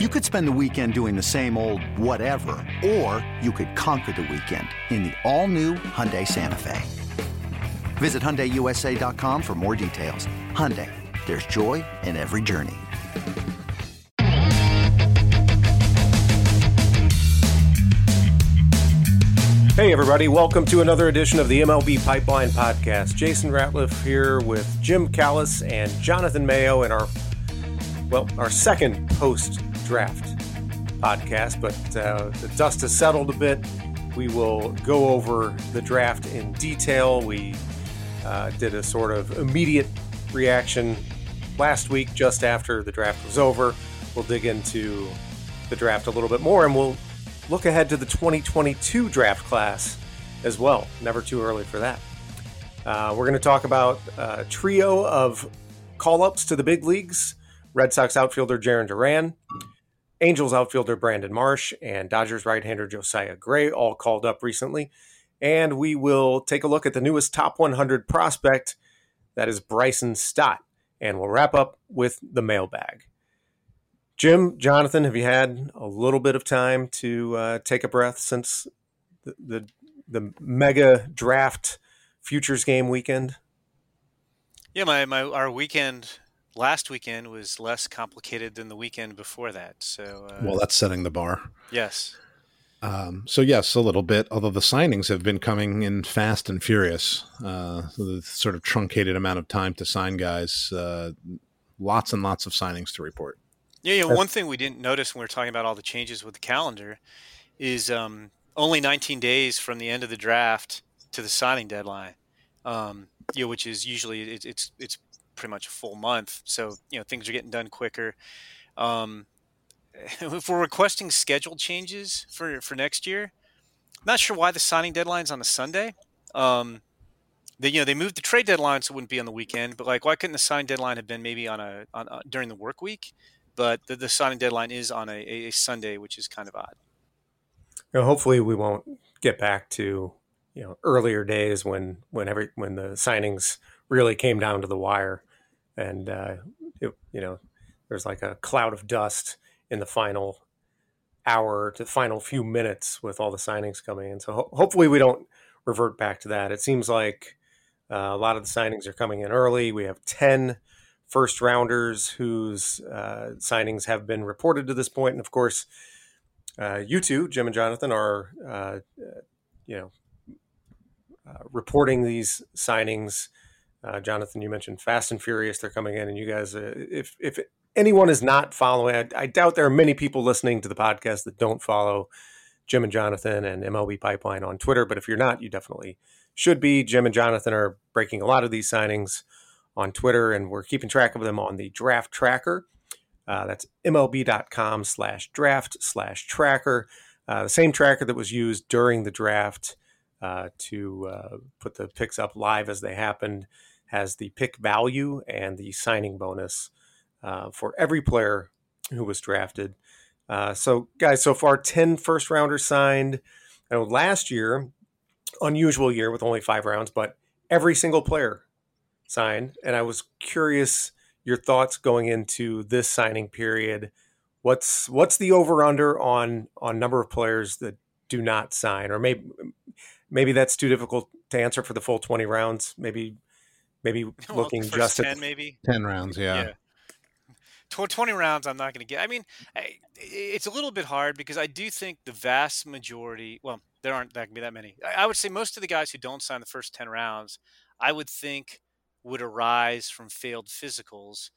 You could spend the weekend doing the same old whatever, or you could conquer the weekend in the all-new Hyundai Santa Fe. Visit HyundaiUSA.com for more details. Hyundai, there's joy in every journey. Hey, everybody, welcome to another edition of the MLB Pipeline Podcast. Jason Ratliff here with Jim Callis and Jonathan Mayo in our, well, our second post draft podcast, but uh, the dust has settled a bit. We will go over the draft in detail. We uh, did a sort of immediate reaction last week, just after the draft was over. We'll dig into the draft a little bit more and we'll look ahead to the 2022 draft class as well. Never too early for that. Uh, we're going to talk about a trio of call ups to the big leagues Red Sox outfielder Jarren Duran, Angels outfielder Brandon Marsh and Dodgers right hander Josiah Gray all called up recently. And we will take a look at the newest top 100 prospect, that is Bryson Stott. And we'll wrap up with the mailbag. Jim, Jonathan, have you had a little bit of time to uh, take a breath since the, the, the mega draft futures game weekend? Yeah, my, my our weekend last weekend was less complicated than the weekend before that. So, uh, well, that's setting the bar. Yes. Um, so yes, a little bit. Although the signings have been coming in fast and furious, uh, the sort of truncated amount of time to sign guys. Uh, lots and lots of signings to report. Yeah, yeah. One thing we didn't notice when we were talking about all the changes with the calendar is um, only 19 days from the end of the draft to the signing deadline. Um, you know, which is usually it, it's it's pretty much a full month. So you know things are getting done quicker. Um, if we're requesting schedule changes for for next year, I'm not sure why the signing deadline's on a Sunday. Um, they you know they moved the trade deadline so it wouldn't be on the weekend, but like why couldn't the signing deadline have been maybe on a, on a during the work week? But the, the signing deadline is on a, a Sunday, which is kind of odd. You know, hopefully we won't get back to you know earlier days when when every when the signings really came down to the wire, and uh, it, you know there's like a cloud of dust in the final hour to the final few minutes with all the signings coming in. So ho- hopefully we don't revert back to that. It seems like uh, a lot of the signings are coming in early. We have 10 first rounders whose uh, signings have been reported to this point. And of course, uh, you two, Jim and Jonathan, are, uh, you know, uh, reporting these signings. Uh, Jonathan, you mentioned Fast and Furious; they're coming in, and you guys, if if anyone is not following, I, I, doubt there are many people listening to the podcast that don't follow Jim and Jonathan and MLB Pipeline on Twitter. But if you're not, you definitely should be. Jim and Jonathan are breaking a lot of these signings on Twitter, and we're keeping track of them on the draft tracker. Uh, that's mlb.com slash draft slash tracker. Uh, the same tracker that was used during the draft uh, to uh, put the picks up live as they happened has the pick value and the signing bonus uh, for every player who was drafted. Uh, so, guys, so far 10 first rounders signed. I know last year, unusual year with only five rounds, but every single player signed. And I was curious your thoughts going into this signing period. What's what's the over under on on number of players that do not sign, or maybe maybe that's too difficult to answer for the full twenty rounds. Maybe maybe well, looking just 10 at maybe 10 rounds yeah. yeah. 20 rounds i'm not going to get i mean it's a little bit hard because i do think the vast majority well there aren't that can be that many i would say most of the guys who don't sign the first 10 rounds i would think would arise from failed physicals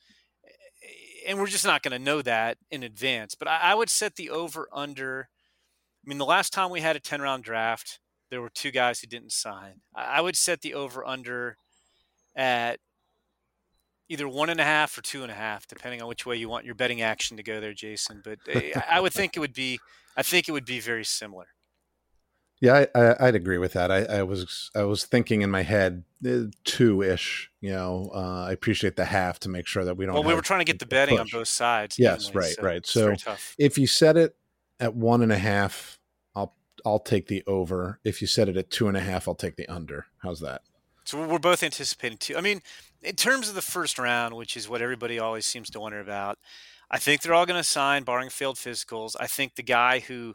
eh, and we're just not going to know that in advance but I, would set the over under i mean the last time we had a 10 round draft there were two guys who didn't sign i would set the over under at either one and a half or two and a half, depending on which way you want your betting action to go there, Jason. But eh, I would think it would be, I think it would be very similar. Yeah, I, would agree with that. I, I, was I was thinking in my head eh, two ish. You know, uh, I appreciate the half to make sure that we don't. Well, we were trying to get the betting push. on both sides. Yes, evenly, right, so right. So if you set it at one and a half, I'll I'll take the over. If you set it at two and a half, I'll take the under. How's that? So we're both anticipating two. I mean, in terms of the first round, which is what everybody always seems to wonder about, I think they're all going to sign, barring failed physicals. I think the guy who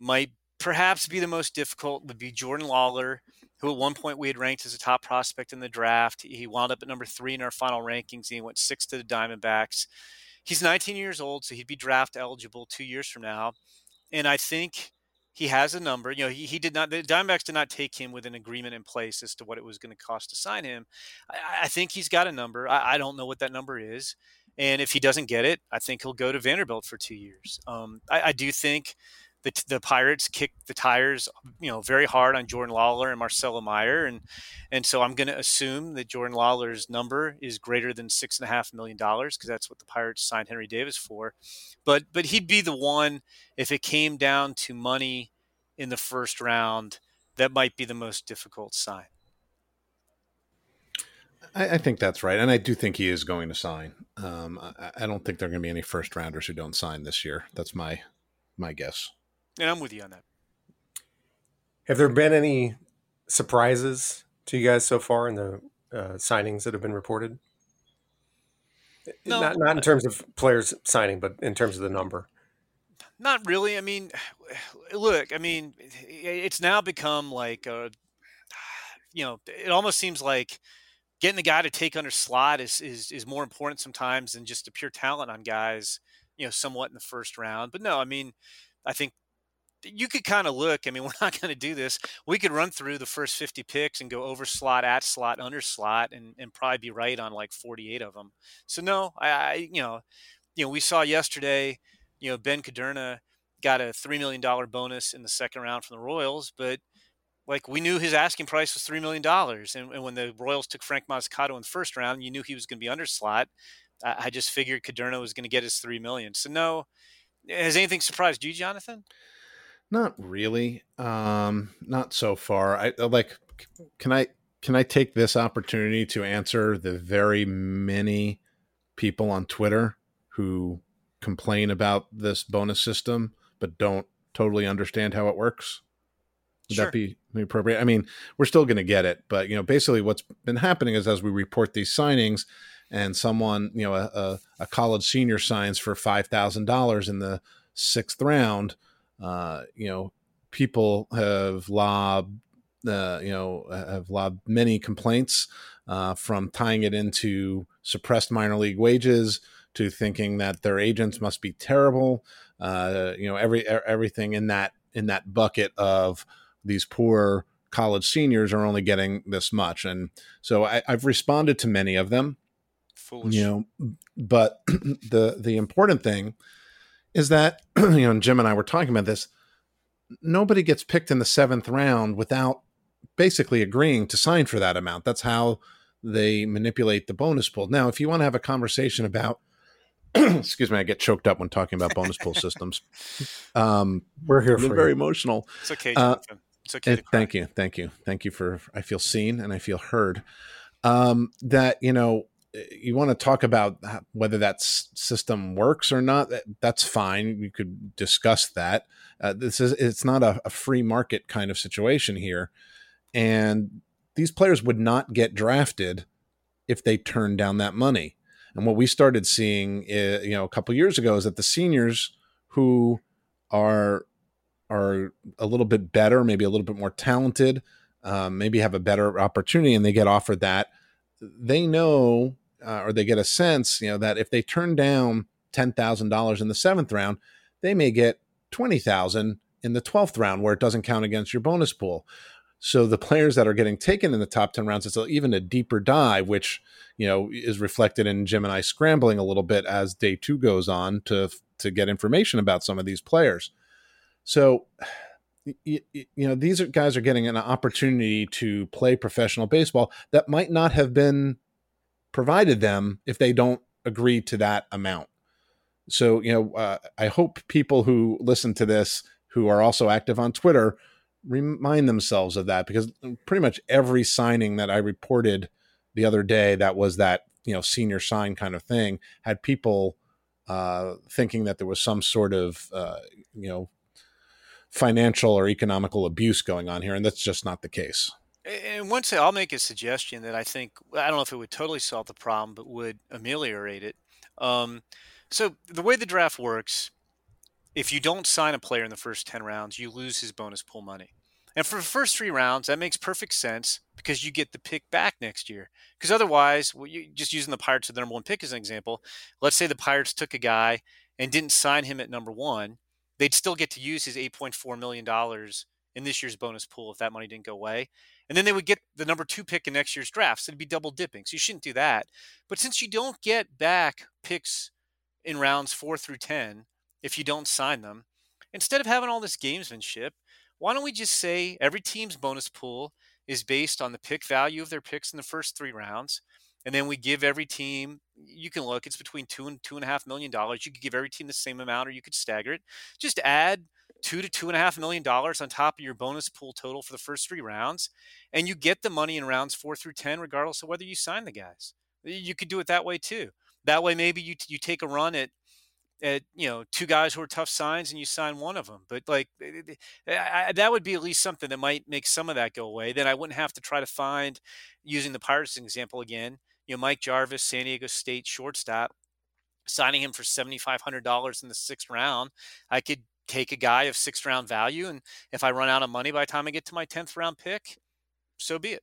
might perhaps be the most difficult would be Jordan Lawlar, who at one point we had ranked as a top prospect in the draft. He wound up at number three in our final rankings. And he went six to the Diamondbacks. He's 19 years old, so he'd be draft eligible two years from now. And I think he has a number. You know, he, he did not, the Diamondbacks did not take him with an agreement in place as to what it was going to cost to sign him. I, I think he's got a number. I, I, don't know what that number is. And if he doesn't get it, I think he'll go to Vanderbilt for two years. Um, I, I do think the, the Pirates kicked the tires, you know, very hard on Jordan Lawlar and Marcelo Mayer, and and so I'm going to assume that Jordan Lawlar's number is greater than six and a half million dollars because that's what the Pirates signed Henry Davis for. But but he'd be the one if it came down to money in the first round that might be the most difficult sign. I, I think that's right, and I do think he is going to sign. Um, I, I don't think there are going to be any first rounders who don't sign this year. That's my my guess. And I'm with you on that. Have there been any surprises to you guys so far in the uh, signings that have been reported? No, not not in terms of players signing, but in terms of the number. Not really. I mean, look. I mean, it's now become like a, you know, it almost seems like getting the guy to take under slot is is is more important sometimes than just the pure talent on guys. You know, somewhat in the first round. But no, I mean, I think you could kind of look. I mean, we're not going to do this. We could run through the first 50 picks and go over slot, at slot, under slot, and, and probably be right on like 48 of them. So no, I, I you know, you know, we saw yesterday, you know, Ben Kudrna got a three million dollar bonus in the second round from the Royals, but like we knew his asking price was three million dollars, and, and, when the Royals took Frank Mozzicato in the first round, you knew he was going to be under slot. I, I just figured Kudrna was going to get his three million. So no, has anything surprised you, Jonathan? Not really. Um, not so far. I uh, like. Can I can I take this opportunity to answer the very many people on Twitter who complain about this bonus system but don't totally understand how it works? Would sure. that be appropriate? I mean, we're still going to get it, but you know, basically, what's been happening is as we report these signings, and someone, you know, a, a, a college senior signs for five thousand dollars in the sixth round uh, you know, people have lobbed, uh, you know, have lobbed many complaints uh, from tying it into suppressed minor league wages to thinking that their agents must be terrible. Uh, you know, every everything in that in that bucket of these poor college seniors are only getting this much, and so I, have responded to many of them. Foolish. You know, but the the important thing is that you know, and Jim and I were talking about this. Nobody gets picked in the seventh round without basically agreeing to sign for that amount. That's how they manipulate the bonus pool. Now, if you want to have a conversation about, excuse me, I get choked up when talking about bonus pool systems. Um, We're here for very you. emotional. It's okay, uh, Jonathan. Uh, it's okay. It, thank you, thank you, thank you for. I feel seen and I feel heard. Um, that you know you want to talk about whether that system works or not that's fine we could discuss that. Uh, this is it's not a, a, free market kind of situation here and these players would not get drafted if they turned down that money. And what we started seeing uh, you know a couple years ago is that the seniors who are are a little bit better maybe a little bit more talented um, maybe have a better opportunity and they get offered that they know uh, or they get a sense, you know, that if they turn down ten thousand dollars in the seventh round, they may get twenty thousand in the twelfth round, where it doesn't count against your bonus pool. So the players that are getting taken in the top ten rounds, it's even a deeper dive, which you know is reflected in Jim and I scrambling a little bit as day two goes on to to get information about some of these players. So you, you, know these guys are getting an opportunity to play professional baseball that might not have been provided them if they don't agree to that amount. So, you know, uh, I hope people who listen to this who are also active on Twitter remind themselves of that because pretty much every signing that I reported the other day that was that, you know, senior sign kind of thing had people uh, thinking that there was some sort of, uh, you know, financial or economical abuse going on here. And that's just not the case. And once I'll make a suggestion that I think I don't know if it would totally solve the problem, but would ameliorate it. Um, So the way the draft works, if you don't sign a player in the first 10 rounds, you lose his bonus pool money. And for the first three rounds, that makes perfect sense because you get the pick back next year. Because otherwise, well, you, just using the Pirates as the number one pick as an example, let's say the Pirates took a guy and didn't sign him at number one, they'd still get to use his $8.4 million in this year's bonus pool if that money didn't go away. And then they would get the number two pick in next year's draft. So it'd be double dipping. So you shouldn't do that. But since you don't get back picks in rounds four through 10, if you don't sign them, instead of having all this gamesmanship, why don't we just say every team's bonus pool is based on the pick value of their picks in the first three rounds? And then we give every team, you can look, it's between two and two and a half million dollars. You could give every team the same amount or you could stagger it. Just add two to two and a half million dollars on top of your bonus pool total for the first three rounds. And you get the money in rounds four through 10, regardless of whether you sign the guys. You could do it that way too. That way, maybe you, you take a run at at you know two guys who are tough signs and you sign one of them but like I, that would be at least something that might make some of that go away then i wouldn't have to try to find using the pirates example again you know mike jarvis san diego state shortstop signing him for $7500 in the sixth round i could take a guy of sixth round value and if i run out of money by the time i get to my 10th round pick so be it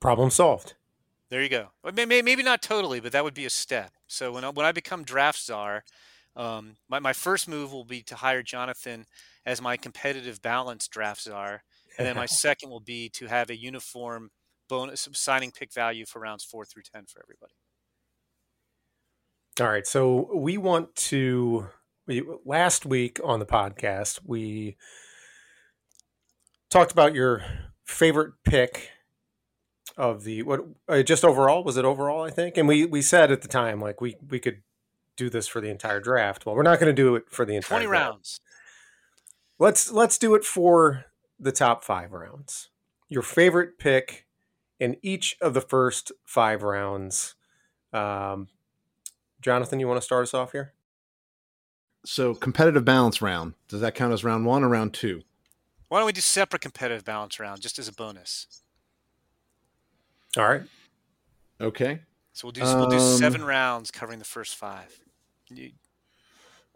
problem solved there you go. Maybe not totally, but that would be a step. So when I, when I become draft czar, um, my, my first move will be to hire Jonathan as my competitive balance draft czar. And then my second will be to have a uniform bonus signing pick value for rounds four through 10 for everybody. All right. So we want to, we, last week on the podcast, we talked about your favorite pick of the what uh, just overall was it overall I think and we we said at the time like we we could do this for the entire draft. Well, we're not going to do it for the entire 20 draft. rounds. Let's let's do it for the top 5 rounds. Your favorite pick in each of the first 5 rounds. Um, Jonathan, you want to start us off here? So, competitive balance round. Does that count as round 1 or round 2? Why don't we do separate competitive balance round just as a bonus? All right. Okay. So we'll do um, we'll do seven rounds covering the first five. You...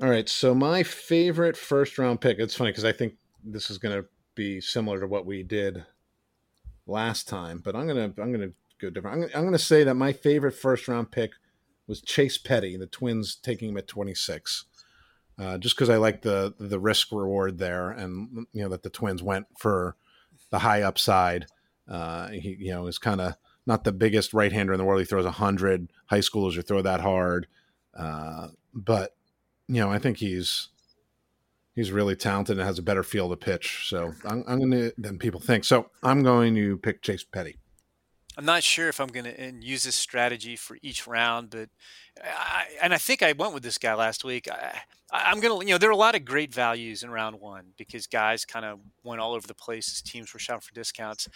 All right. So my favorite first round pick. It's funny because I think this is going to be similar to what we did last time, but I'm gonna I'm gonna go different. I'm, I'm gonna say that my favorite first round pick was Chase Petty, the Twins taking him at 26. Uh, just because I like the the risk reward there, and you know that the Twins went for the high upside. Uh, he you know is kind of not the biggest right hander in the world. He throws hundred. High schoolers who throw that hard, uh, but you know I think he's he's really talented and has a better feel to pitch. So I'm, I'm going to than people think. So I'm going to pick Chase Petty. I'm not sure if I'm going to use this strategy for each round, but I, and I think I went with this guy last week. I, am going to, you know, there are a lot of great values in round one because guys kind of went all over the place as teams were shouting for discounts.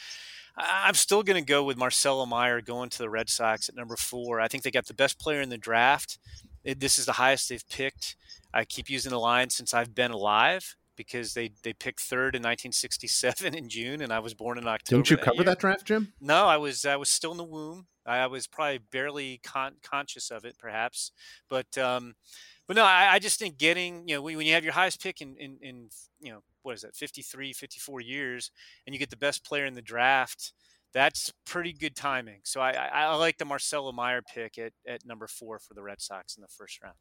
I'm still going to go with Marcelo Mayer going to the Red Sox at number four. I think they got the best player in the draft. This is the highest they've picked. I keep using the line since I've been alive because they they picked third in 1967 in June, and I was born in October. Didn't you cover that, that draft, Jim? No, I was I was still in the womb. I, was probably barely con- conscious of it, perhaps, but um, but no, I, I, just think getting you know when, when you have your highest pick in, in in you know what is that 53 54 years and you get the best player in the draft that's pretty good timing so i i, I like the marcelo mayer pick at, at number four for the red sox in the first round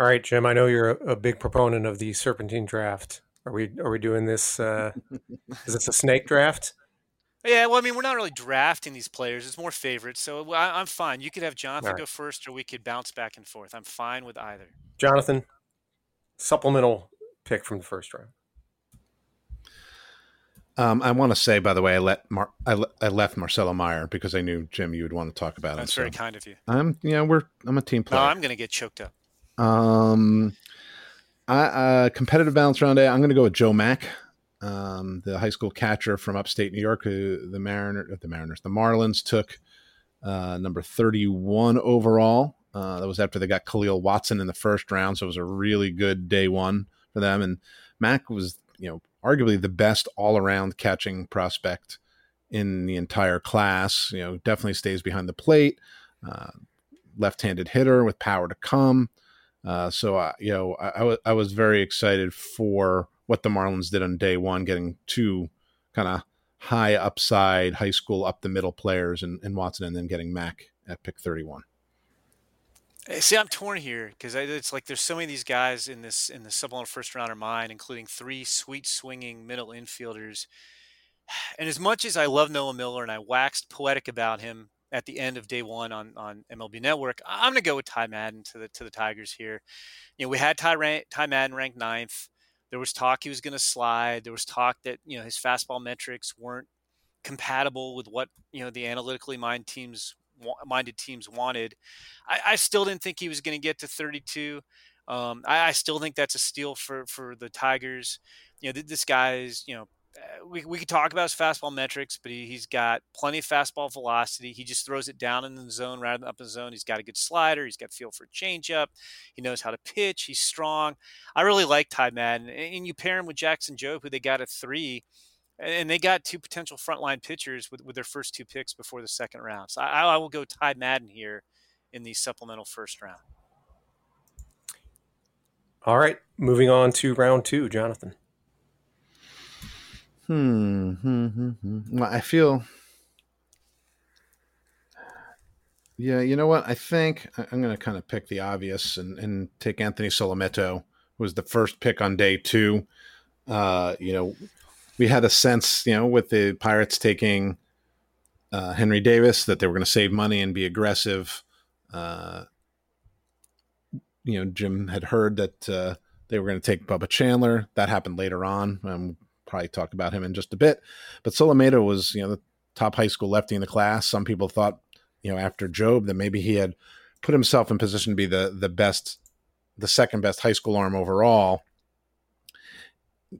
all right jim i know you're a, a big proponent of the serpentine draft are we are we doing this uh is this a snake draft yeah, well, I mean, we're not really drafting these players; it's more favorites. So I, am fine. You could have Jonathan right. go first, or we could bounce back and forth. I'm fine with either. Jonathan, supplemental pick from the first round. Um, I want to say, by the way, I let Mar- I, le- I, left Marcelo Mayer because I knew Jim you would want to talk about That's him. That's very so kind of you. I'm yeah, we're I'm a team player. No, I'm going to get choked up. Um, I uh, competitive balance round A. I'm going to go with Joe Mack, um, the high school catcher from upstate New York, who the Mariner, the Mariners, the Marlins took uh, number 31 overall. Uh, that was after they got Khalil Watson in the first round, so it was a really good day one for them. And Mack was, you know, arguably the best all around catching prospect in the entire class. You know, definitely stays behind the plate. Uh, left-handed hitter with power to come. Uh, so I, you know, I, I, was I was very excited for what the Marlins did on day one, getting two kind of high upside high school up the middle players in, in Watson, and then getting Mack at pick thirty-one. See, I'm torn here because it's like there's so many of these guys in this in the supplemental first rounder mine, including three sweet swinging middle infielders. And as much as I love Noah Miller and I waxed poetic about him at the end of day one on, on MLB Network, I'm going to go with Ty Madden to the to the Tigers here. You know, we had Ty, Ty Madden ranked ninth. There was talk he was going to slide. There was talk that you know his fastball metrics weren't compatible with what you know the analytically minded teams minded teams wanted. I, I still didn't think he was going to get to 32. Um, I, I, still think that's a steal for for the Tigers. You know, this guy's you know. Uh, we, we could talk about his fastball metrics, but he, he's got plenty of fastball velocity. He just throws it down in the zone rather than up in the zone. He's got a good slider. He's got feel for changeup. He knows how to pitch. He's strong. I really like Ty Madden. And you pair him with Jackson Jobe, who they got at three and they got two potential frontline pitchers with, with their first two picks before the second round. So I, I will go Ty Madden here in the supplemental first round. All right, moving on to round two, Jonathan. Hmm. hmm, hmm, hmm. Well, I feel. Yeah, you know what? I think I'm going to kind of pick the obvious and, and take Anthony Solometo, who was the first pick on day two. Uh, you know, we had a sense, you know, with the Pirates taking uh, Henry Davis that they were going to save money and be aggressive. Uh, you know, Jim had heard that uh, they were going to take Bubba Chandler. That happened later on. Um, probably talk about him in just a bit. But Solometo was, you know, the top high school lefty in the class. Some people thought, you know, after Jobe, that maybe he had put himself in position to be the the best, the second best high school arm overall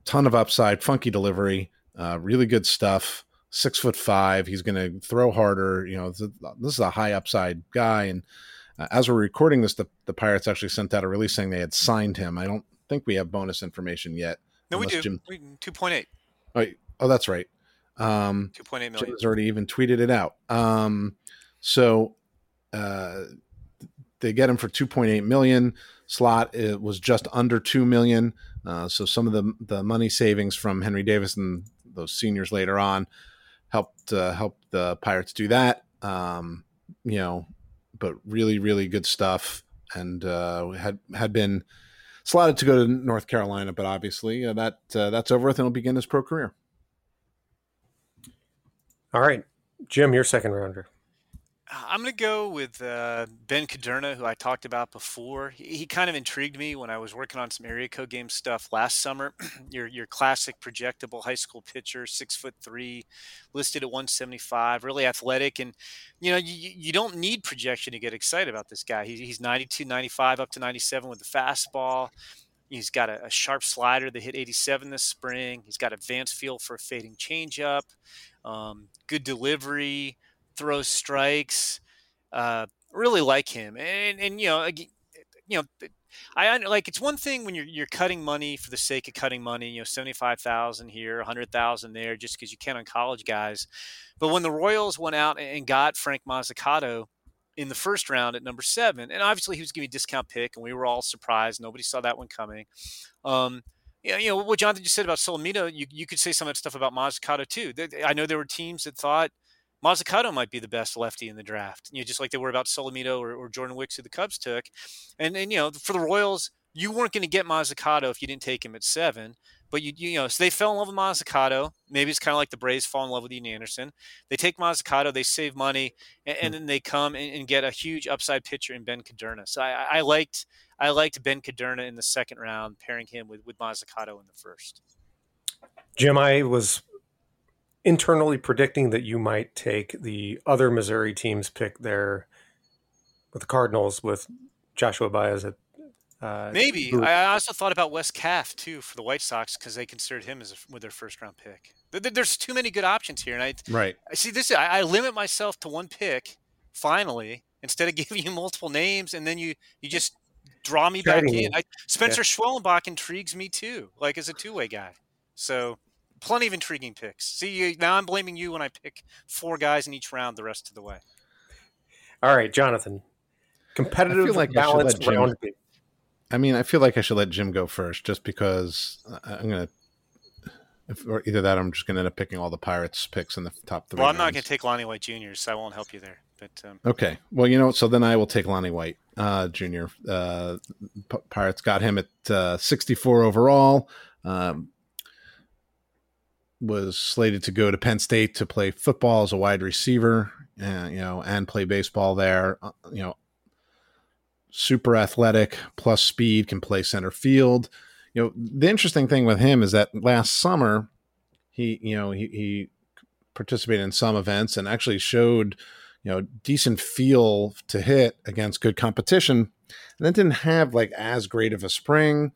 ton of upside, funky delivery, uh, really good stuff. Six foot five. He's going to throw harder. You know, this is a high upside guy. And uh, as we're recording this, the, the Pirates actually sent out a release saying they had signed him. I don't think we have bonus information yet. No, we do. Jim... 2.8. Oh, oh, that's right. Um, 2.8 million. Jim's already even tweeted it out. Um, so uh, they get him for 2.8 million. Slot it was just under 2 million. Uh, so some of the the money savings from Henry Davis and those seniors later on helped uh, help the Pirates do that. Um, you know, but really, really good stuff, and uh, had had been slotted to go to North Carolina, but obviously uh, that uh, that's over with, and he'll begin his pro career. All right, Jim, your second rounder. I'm going to go with uh, Ben Kudrna, who I talked about before. He, he, kind of intrigued me when I was working on some area code game stuff last summer. your your classic projectable high school pitcher, six foot three, listed at 175, really athletic, and you know you, you don't need projection to get excited about this guy. He, he's 92, 95, up to 97 with the fastball. He's got a, a sharp slider that hit 87 this spring. He's got advanced feel for a fading changeup, um, good delivery throws strikes. Uh, really like him, and and you know, you know, I like it's one thing when you're you're cutting money for the sake of cutting money. You know, seventy five thousand here, hundred thousand there, just because you can on college guys. But when the Royals went out and got Frank Mozzicato in the first round at number seven, and obviously he was giving a discount pick, and we were all surprised. Nobody saw that one coming. Um, yeah, you know what Jonathan just said about Solometo, you, you could say some of that stuff about Mozzicato too. I know there were teams that thought Mozzicato might be the best lefty in the draft. You know, just like they were about Solometo or, or Jordan Wicks, who the Cubs took. And and you know, for the Royals, you weren't going to get Mozzicato if you didn't take him at seven. But you you know, so they fell in love with Mozzicato. Maybe it's kind of like the Braves fall in love with Ian Anderson. They take Mozzicato, they save money, and, and then they come and, and, get a huge upside pitcher in Ben Kudrna. So I, I liked I liked Ben Kudrna in the second round, pairing him with with Mozzicato in the first. Jim, I was internally predicting that you might take the other Missouri teams pick there with the Cardinals with Joshua Baez at uh, maybe I also thought about Wes Kath too for the White Sox because they considered him as a, with their first round pick. There's too many good options here, and I right. I see this. I, I limit myself to one pick finally instead of giving you multiple names, and then you you just draw me back in. I, Spencer yeah. Schwellenbach intrigues me too, like as a two way guy. So plenty of intriguing picks. See, now I'm blaming you when I pick four guys in each round the rest of the way. All right, Jonathan. competitive, I feel like balanced Jim, I mean, I feel like I should let Jim go first, just because I'm gonna. If, or either that, or I'm just gonna end up picking all the Pirates picks in the top three. Well, I'm not gonna take Lonnie White Jr., so I won't help you there. But um... okay, well, you know, so then I will take Lonnie White uh, Jr. Uh, P- Pirates got him at uh, 64 overall. Um, was slated to go to Penn State to play football as a wide receiver, uh, you know, and play baseball there. Uh, you know, super athletic plus speed, can play center field. You know, the interesting thing with him is that last summer he, you know, he, he participated in some events and actually showed, you know, decent feel to hit against good competition. And then didn't have like as great of a spring.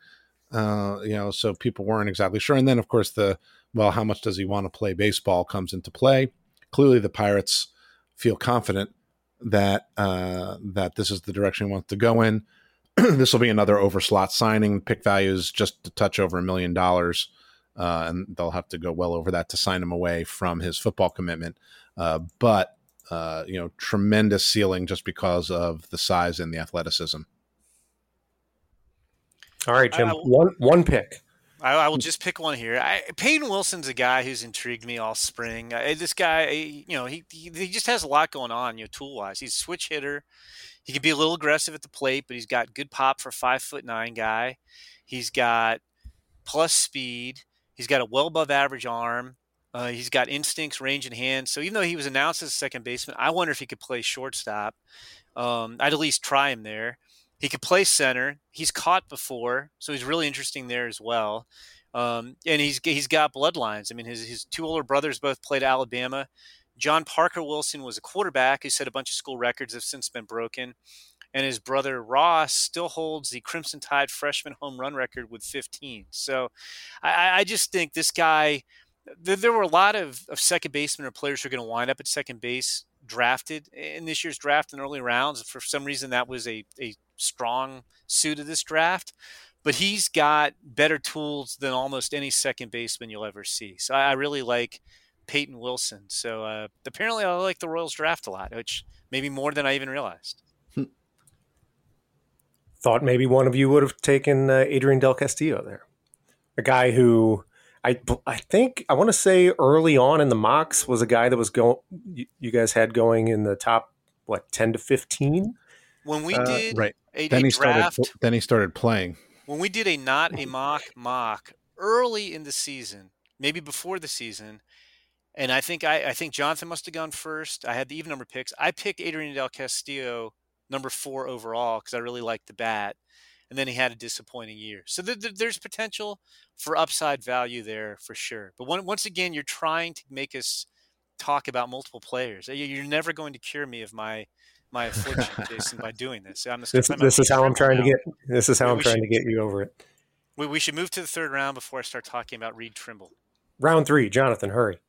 Uh, you know, so people weren't exactly sure. And then of course the well, how much does he want to play baseball comes into play. Clearly the Pirates feel confident that uh, that this is the direction he wants to go in. this will be another overslot signing. Pick values just a touch over a million dollars, uh, and they'll have to go well over that to sign him away from his football commitment. Uh, but uh, you know, tremendous ceiling just because of the size and the athleticism. All right, Jim. one one pick. I, I, will just pick one here. I, Peyton Wilson's a guy who's intrigued me all spring. I, this guy, you know, he, he, he just has a lot going on, you know, tool wise. He's a switch hitter. He can be a little aggressive at the plate, but he's got good pop for five foot nine guy. He's got plus speed. He's got a well above average arm. Uh, he's got instincts, range, and hands. So even though he was announced as a second baseman, I wonder if he could play shortstop. Um, I'd at least try him there. He could play center. He's caught before, so he's really interesting there as well. Um, and he's he's got bloodlines. I mean, his his two older brothers both played Alabama. John Parker Wilson was a quarterback who set a bunch of school records have since been broken. And his brother Ross still holds the Crimson Tide freshman home run record with 15. So I, I just think this guy, there, there, were a lot of, of second basemen or players who are going to wind up at second base drafted in this year's draft in early rounds. For some reason, that was a, a strong suit of this draft. But he's got better tools than almost any second baseman you'll ever see. So I, I really like Peyton Wilson. So uh, apparently, I like the Royals draft a lot, which maybe more than I even realized. Thought maybe one of you would have taken uh, Adrian Del Castillo there, a guy who I I think I want to say early on in the mocks was a guy that was going. You, you guys had going in the top what ten to fifteen when we uh, did right. Then he draft, started. Then he started playing. When we did a not a mock mock early in the season, maybe before the season, and I think I, I think Jonathan must have gone first. I had the even number picks. I picked Adrian Del Castillo number four overall because I really liked the bat, and then he had a disappointing year. So th- th- there's potential for upside value there for sure. But once again, you're trying to make us talk about multiple players. You're never going to cure me of my my affliction, Jason, by doing this. I'm this, this is how I'm trying now. to get. This is how I'm trying should, to get you over it. We, we should move to the third round before I start talking about Reed Trimble. Round three, Jonathan, hurry.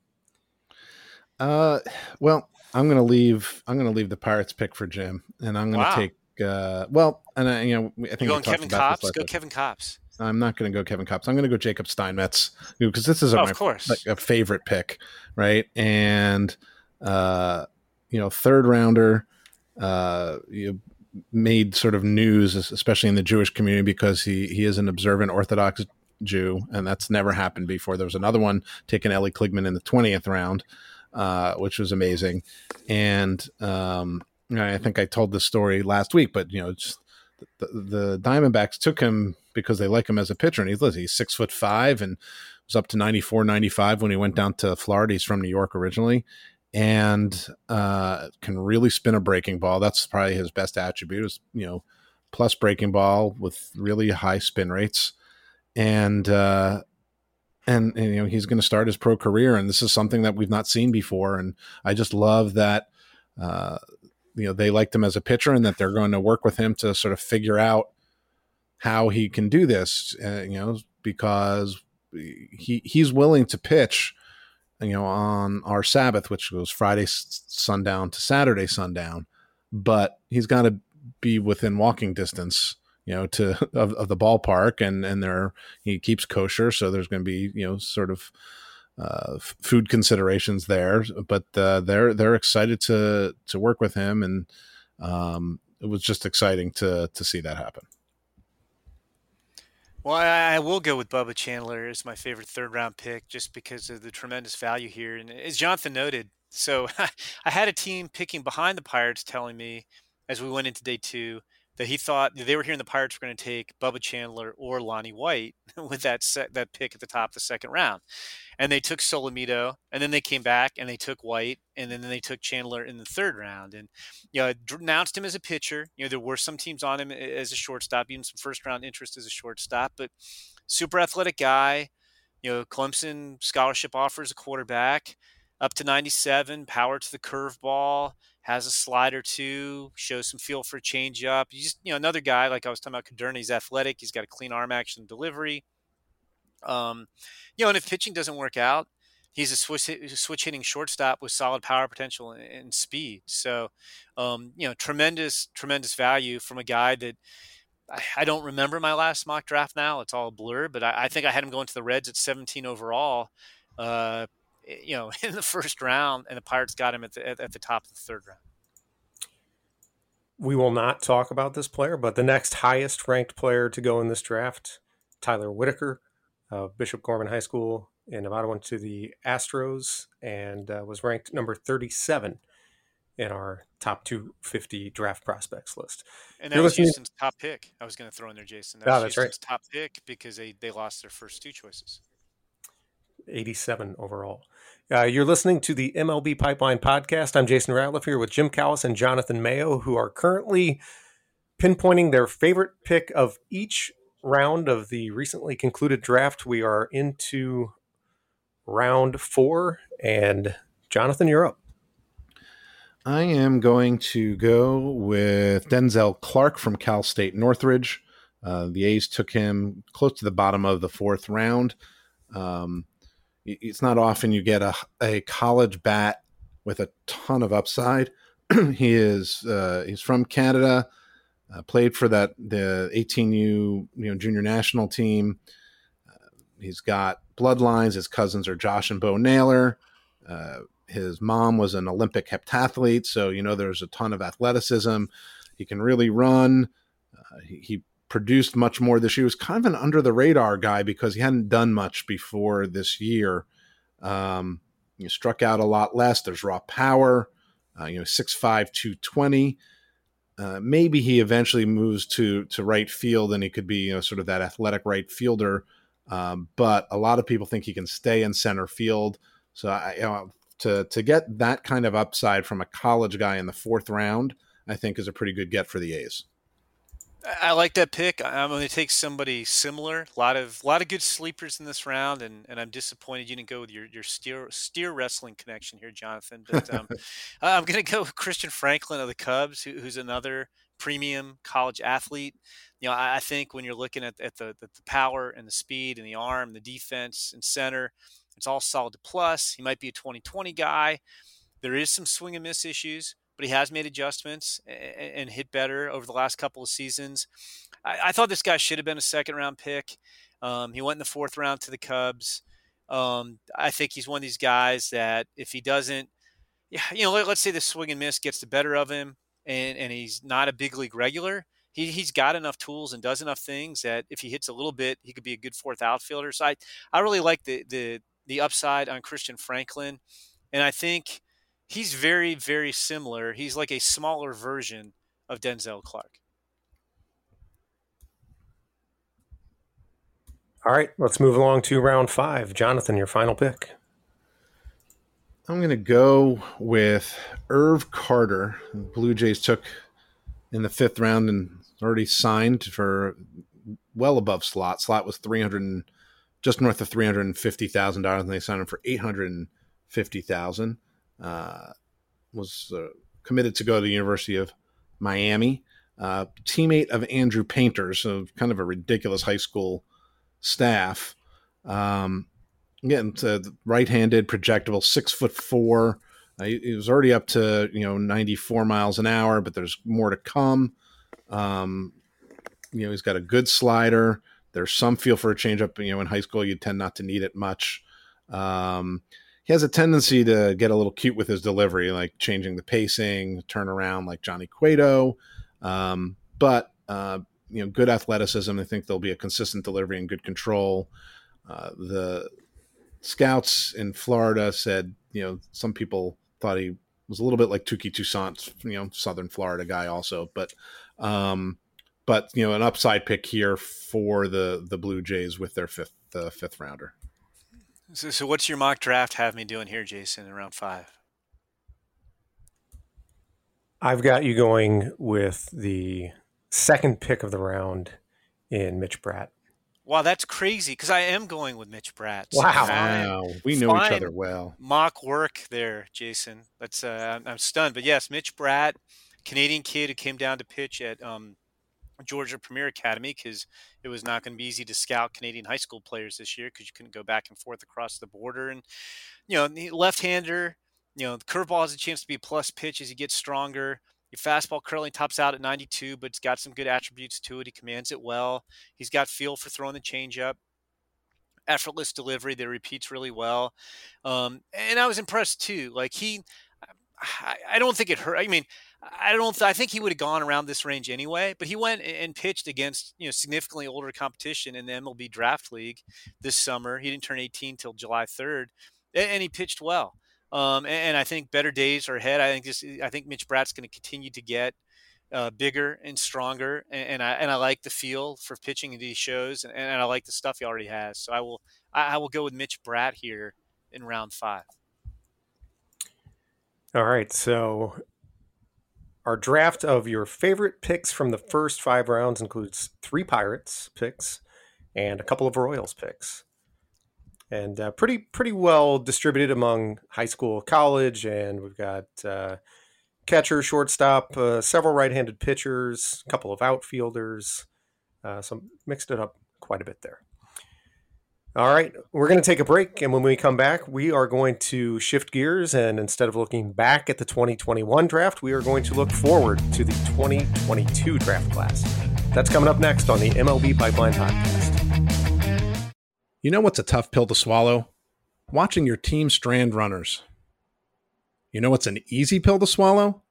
Uh, well, I'm gonna leave. I'm gonna leave the Pirates pick for Jim, and I'm gonna wow. take. Uh, well, and I, you know, I think you going Kevin Kopps. Go Kevin Kopps. I'm not going to go Kevin Kopps. I'm going to go Jacob Steinmetz because this is a, oh, my, course. Like, a favorite pick, right? And uh, you know, third rounder uh, you made sort of news, especially in the Jewish community, because he he is an observant Orthodox Jew, and that's never happened before. There was another one taking Ellie Kligman in the twentieth round, uh, which was amazing, and um, I think I told this story last week, but you know, the, the, Diamondbacks took him because they like him as a pitcher, and he's he's six foot five and was up to 94, 95 when he went down to Florida. He's from New York originally, and uh, can really spin a breaking ball. That's probably his best attribute is you know plus breaking ball with really high spin rates, and uh, and, and you know he's going to start his pro career, and this is something that we've not seen before, and I just love that. Uh, you know they liked him as a pitcher, and that they're going to work with him to sort of figure out how he can do this. Uh, you know because he he's willing to pitch you know, on our Sabbath, which goes Friday sundown to Saturday sundown, but he's got to be within walking distance, you know, to of, of the ballpark, and and there he keeps kosher, so there's going to be you know sort of uh, food considerations there, but uh, they're they're excited to to work with him, and um, it was just exciting to to see that happen. Well, I, I, will go with Bubba Chandler as my favorite third round pick just because of the tremendous value here. And as Jonathan noted, so I had a team picking behind the Pirates telling me as we went into day two that he thought they were hearing the Pirates were going to take Bubba Chandler or Lonnie White with that set, that pick at the top of the second round and they took Solometo, and then they came back and they took White, and then they took Chandler in the third round, and you know announced him as a pitcher. You know there were some teams on him eh, as a shortstop, even some first round interest as a shortstop, but super athletic guy. You know Clemson scholarship offers a quarterback up to 97, power to the curveball, has a slider too, shows some feel for a changeup. You just you know another guy like I was talking about. Kudrna, he's athletic. He's got a clean arm action delivery. Um, you know, and if pitching doesn't work out, he's a switch, switch hitting shortstop with solid power potential and, and speed. So, um, you know, tremendous, tremendous value from a guy that I, I, don't remember my last mock draft now. It's all a blur, but I, I, think I had him going to the Reds at 17 overall, uh, you know, in the first round, and the Pirates got him at the, at, at the top of the third round. We will not talk about this player, but the next highest ranked player to go in this draft, Tyler Whitaker, uh, Bishop Gorman High School in Nevada, went to the Astros and uh, was ranked number 37 in our top 250 draft prospects list. And that You're was Houston's top pick. I was going to throw in there, Jason. That oh, that's Houston's right. top pick because they, they lost their first two choices. 87 overall. Uh, you're listening to the MLB Pipeline podcast. I'm Jason Ratliff here with Jim Callis and Jonathan Mayo, who are currently pinpointing their favorite pick of each round of the recently concluded draft. We are into round four, and Jonathan, you're up. I am going to go with Denzel Clarke from Cal State Northridge. Uh, the A's took him close to the bottom of the fourth round. Um, it's not often you get a, a college bat with a ton of upside. he is uh, he's from Canada. Uh, played for that the 18U you know junior national team. Uh, he's got bloodlines. His cousins are Josh and Bo Naylor. Uh, his mom was an Olympic heptathlete, so you know there's a ton of athleticism. He can really run. Uh, he, he, produced much more this year. He was kind of an under the radar guy because he hadn't done much before this year. Um, he struck out a lot less. There's raw power. Uh, you know, 6'5", 220. Uh, maybe he eventually moves to to right field and he could be you know sort of that athletic right fielder. Um, but a lot of people think he can stay in center field. So I, you know, to to get that kind of upside from a college guy in the fourth round, I think is a pretty good get for the A's. I like that pick. I'm going to take somebody similar. A lot of a lot of good sleepers in this round, and, and I'm disappointed you didn't go with your, your steer steer wrestling connection here, Jonathan. But um, I'm going to go with Christian Franklin of the Cubs, who, who's another premium college athlete. You know, I, I think when you're looking at, at the, the, the power and the speed and the arm, the defense and center, it's all solid to plus. He might be a 2020 guy. There is some swing and miss issues but he has made adjustments and, hit better over the last couple of seasons. I, I thought this guy should have been a second round pick. Um, he went in the fourth round to the Cubs. Um, I think he's one of these guys that if he doesn't, yeah, you know, let, us say the swing and miss gets the better of him, and, and he's not a big league regular. He, he's got enough tools and does enough things that if he hits a little bit, he could be a good fourth outfielder. So I, I really like the the the upside on Christian Franklin, and I think he's very, very similar. He's like a smaller version of Denzel Clarke. All right, let's move along to round five. Jonathan, your final pick. I'm going to go with Irv Carter. The Blue Jays took in the fifth round and already signed for well above slot. Slot was 300 just north of $350,000 and they signed him for 850,000 uh, was uh, committed to go to the University of Miami. Uh, teammate of Andrew Painter, so kind of a ridiculous high school staff. Um, again, right-handed, projectable, six foot four. Uh, he, he, was already up to you know 94 miles an hour, but there's more to come. Um, you know, he's got a good slider. There's some feel for a changeup. You know, in high school, you tend not to need it much. Um, he has a tendency to get a little cute with his delivery, like changing the pacing, turn around like Johnny Cueto. Um, but uh, you know, good athleticism. I think there'll be a consistent delivery and good control. Uh, the scouts in Florida said, you know, some people thought he was a little bit like Touki Toussaint, you know, Southern Florida guy also, but, um, but you know, an upside pick here for the the Blue Jays with their fifth uh, fifth rounder. So, so what's your mock draft have me doing here, Jason, in round five? I've got you going with the second pick of the round in Mitch Bratt. Wow, that's crazy because I am going with Mitch Bratt. So wow, wow. we know each other well. Mock work there, Jason. That's uh, I'm, I'm, stunned, but yes, Mitch Bratt, Canadian kid who came down to pitch at um, Georgia Premier Academy because it was not going to be easy to scout Canadian high school players this year because you couldn't go back and forth across the border. And you know, the left-hander, you know, the curveball has a chance to be a plus pitch as he gets stronger. Your fastball curling tops out at 92, but it's got some good attributes to it. He commands it well. He's got feel for throwing the changeup. Effortless delivery that repeats really well. Um, and I was impressed too. Like he, I, I don't think it hurt. I mean, I don't. I think he would have gone around this range anyway. But he went and pitched against you know significantly older competition in the MLB Draft League this summer. He didn't turn 18 till July 3rd, and he pitched well. Um, and, I think better days are ahead. I think this. I think Mitch Bratt's going to continue to get uh, bigger and stronger, and, and, I and I like the feel for pitching in these shows, and, and I like the stuff he already has. So I will I, I will go with Mitch Bratt here in round five. All right, so our draft of your favorite picks from the first five rounds includes three Pirates picks and a couple of Royals picks and uh, pretty pretty well distributed among high school, college, and we've got uh, catcher, shortstop, uh, several right-handed pitchers, a couple of outfielders. Uh, so mixed it up quite a bit there. All right, we're going to take a break, and when we come back, we are going to shift gears, and instead of looking back at the 2021 draft, we are going to look forward to the 2022 draft class. That's coming up next on the MLB Pipeline Podcast. You know what's a tough pill to swallow? Watching your team strand runners. You know what's an easy pill to swallow?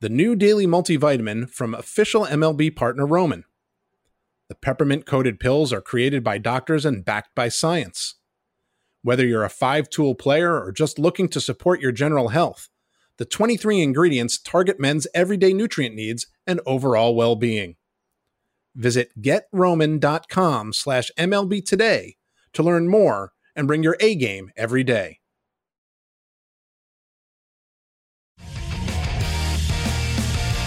The new daily multivitamin from official MLB partner Roman. The peppermint coated pills are created by doctors and backed by science. Whether you're a five tool player or just looking to support your general health, the 23 ingredients target men's everyday nutrient needs and overall well being. Visit getroman.com slash MLB today to learn more and bring your A game every day.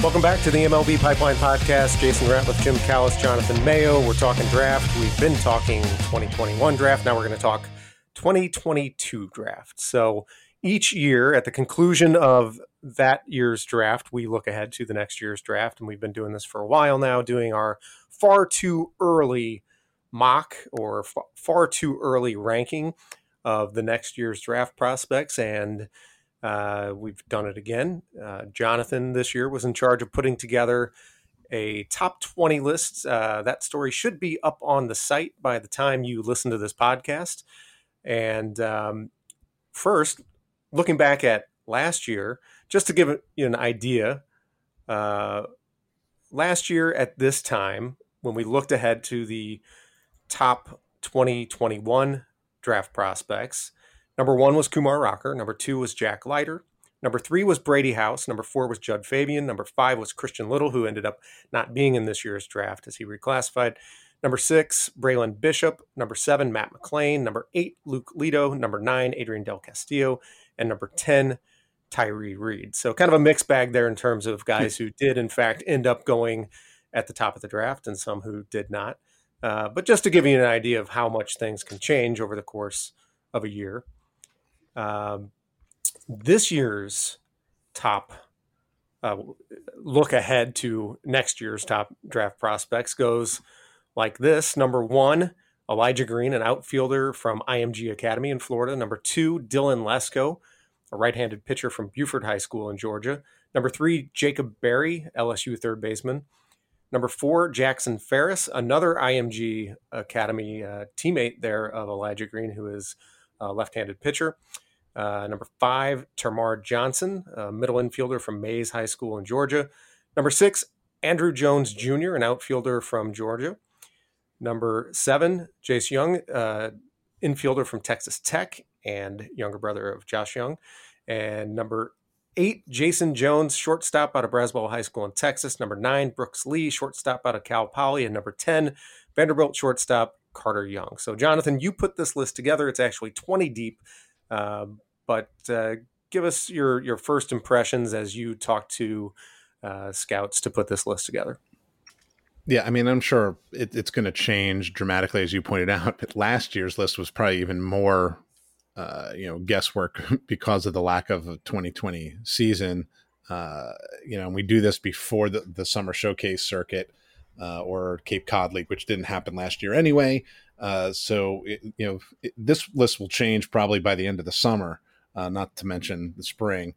Welcome back to the MLB Pipeline Podcast. Jason Grant with Jim Callis, Jonathan Mayo. We're talking draft. We've been talking 2021 draft. Now we're going to talk 2022 draft. So each year, at the conclusion of that year's draft, we look ahead to the next year's draft. And we've been doing this for a while now, doing our far too early mock or far too early ranking of the next year's draft prospects. And uh, we've done it again. Uh, Jonathan this year was in charge of putting together a top 20 list. Uh, that story should be up on the site by the time you listen to this podcast. And um, first, looking back at last year, just to give you an idea, uh, last year at this time, when we looked ahead to the top 2021 draft prospects. Number one was Kumar Rocker. Number two was Jack Leiter. Number three was Brady House. Number four was Jud Fabian. Number five was Christian Little, who ended up not being in this year's draft as he reclassified. Number six, Braylon Bishop. Number seven, Matt McLain. Number eight, Luke Leto. Number nine, Adrian Del Castillo. And number 10, Tyree Reed. So kind of a mixed bag there in terms of guys who did, in fact, end up going at the top of the draft and some who did not. Uh, but just to give you an idea of how much things can change over the course of a year, um, this year's top uh, look ahead to next year's top draft prospects goes like this. Number one, Elijah Green, an outfielder from IMG Academy in Florida. Number two, Dylan Lesko, a right handed pitcher from Buford High School in Georgia. Number three, Jacob Berry, LSU third baseman. Number four, Jackson Ferris, another IMG Academy uh, teammate there of Elijah Green, who is a left handed pitcher. Uh, number five, Termarr Johnson, middle infielder from Mays High School in Georgia. Number six, Andrew Jones Jr., an outfielder from Georgia. Number seven, Jace Jung, uh, infielder from Texas Tech and younger brother of Josh Jung. And number eight, Jason Jones, shortstop out of Braswell High School in Texas. Number nine, Brooks Lee, shortstop out of Cal Poly. And number 10, Vanderbilt shortstop Carter Young. So, Jonathan, you put this list together. It's actually 20 deep. Uh, but uh, give us your, your first impressions as you talk to uh, scouts to put this list together. Yeah, I mean, I'm sure it, it's going to change dramatically, as you pointed out. Last year's list was probably even more uh, you know guesswork because of the lack of a 2020 season. Uh, you know, and we do this before the, the summer showcase circuit uh, or Cape Cod League, which didn't happen last year anyway. Uh, so it, you know, it, this list will change probably by the end of the summer, uh, not to mention the spring.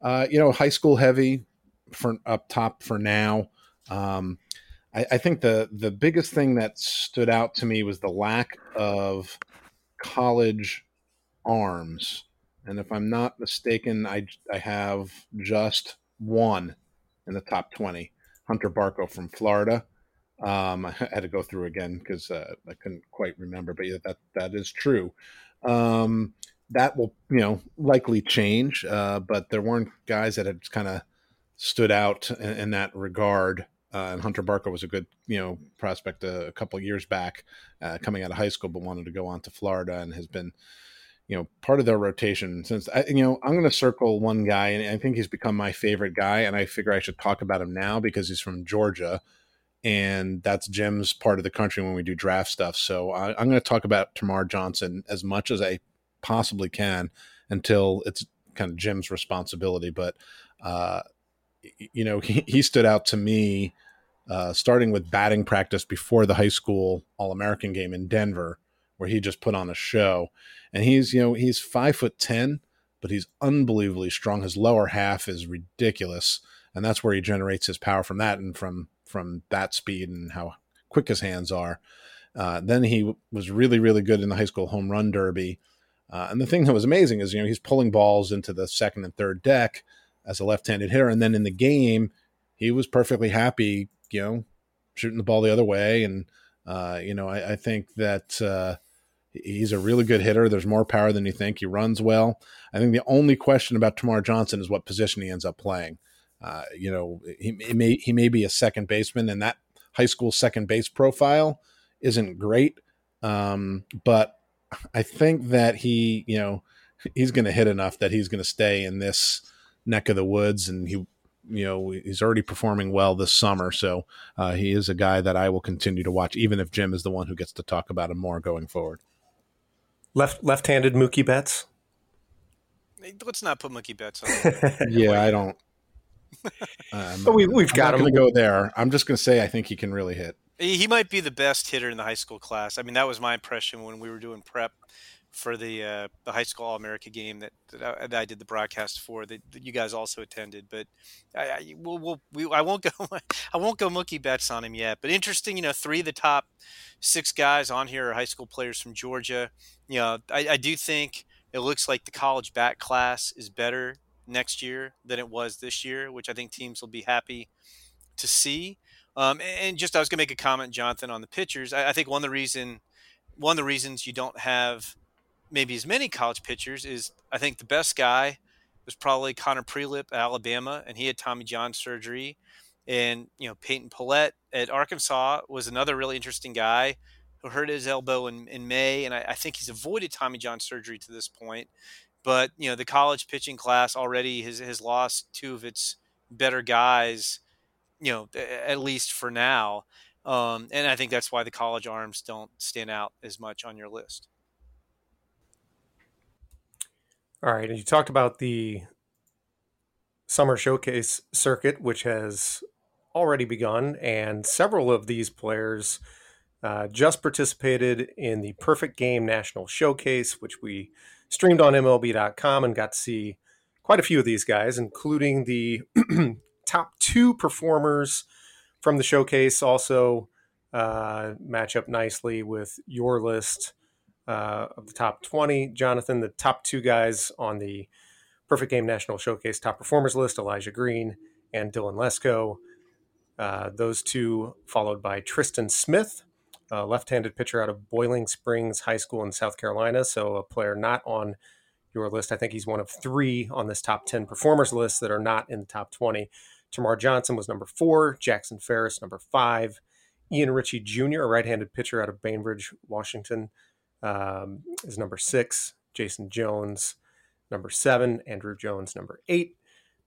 Uh, you know, high school heavy for up top for now. Um, I, I think the the biggest thing that stood out to me was the lack of college arms. And if I'm not mistaken, I, I have just one in the top 20 Hunter Barco from Florida. Um, I had to go through again because uh, I couldn't quite remember, but yeah, that that is true. Um, that will you know likely change, uh, but there weren't guys that had kind of stood out in, in that regard. Uh, and Hunter Barco was a good you know prospect a, a couple years back, uh, coming out of high school, but wanted to go on to Florida and has been you know part of their rotation since I, you know i'm going to circle one guy and i think he's become my favorite guy and i figure i should talk about him now because he's from georgia and that's jim's part of the country when we do draft stuff so I, i'm going to talk about termarr johnson as much as i possibly can until it's kind of jim's responsibility but uh, you know he, he stood out to me uh, starting with batting practice before the high school all-american game in denver where he just put on a show. And he's, you know, he's five foot 10, but he's unbelievably strong. His lower half is ridiculous. And that's where he generates his power from that and from, from that speed and how quick his hands are. Uh, then he was really, really good in the high school home run derby. Uh, and the thing that was amazing is, you know, he's pulling balls into the second and third deck as a left-handed hitter. And then in the game, he was perfectly happy, you know, shooting the ball the other way. And, uh, you know, I, I think that, uh, He's a really good hitter. There's more power than you think. He runs well. I think the only question about Termarr Johnson is what position he ends up playing. Uh, you know, he, he, may he may be a second baseman, and that high school second base profile isn't great. Um, but I think that he, you know, he's going to hit enough that he's going to stay in this neck of the woods, and he, you know, he's already performing well this summer. So uh, he is a guy that I will continue to watch, even if Jim is the one who gets to talk about him more going forward. Left left-handed Mookie Betts. Let's not put Mookie Betts on. yeah, I don't. Um, but we, we've I'm got him to go there. I'm just going to say I think he can really hit. He might be the best hitter in the high school class. I mean, that was my impression when we were doing prep for the uh, the high school All America game that, that I, that, I, did the broadcast for that, that you guys also attended. But I, I we'll, we'll, we, I won't go I won't go Mookie Betts on him yet. But interesting, you know, three of the top six guys on here are high school players from Georgia. You know, I, I do think it looks like the college back class is better next year than it was this year, which I think teams will be happy to see. Um, and just I was going to make a comment, Jonathan, on the pitchers. I, I think one of the reason one of the reasons you don't have maybe as many college pitchers is I think the best guy was probably Connor Prielipp at Alabama, and he had Tommy John surgery. And you know Peyton Pallette at Arkansas was another really interesting guy who hurt his elbow in, in May, and I, I think he's avoided Tommy John surgery to this point. But you know the college pitching class already has has lost two of its better guys, you know at least for now. Um, and I think that's why the college arms don't stand out as much on your list. All right, and you talked about the summer showcase circuit, which has already begun, and several of these players uh, just participated in the Perfect Game National Showcase, which we streamed on MLB.com and got to see quite a few of these guys, including the top two performers from the showcase. Also, uh, match up nicely with your list uh, of the top 20. Jonathan, the top two guys on the Perfect Game National Showcase top performers list Elijah Green and Dylan Lesko. Uh, those two followed by Tristan Smith, a left-handed pitcher out of Boiling Springs High School in South Carolina. So a player not on your list. I think he's one of three on this top 10 performers list that are not in the top 20. Termarr Johnson was number four, Jackson Ferris, number five, Ian Ritchie Jr., a right handed pitcher out of Bainbridge, Washington, um, is number six, Jason Jones, number seven, Andrew Jones, number eight.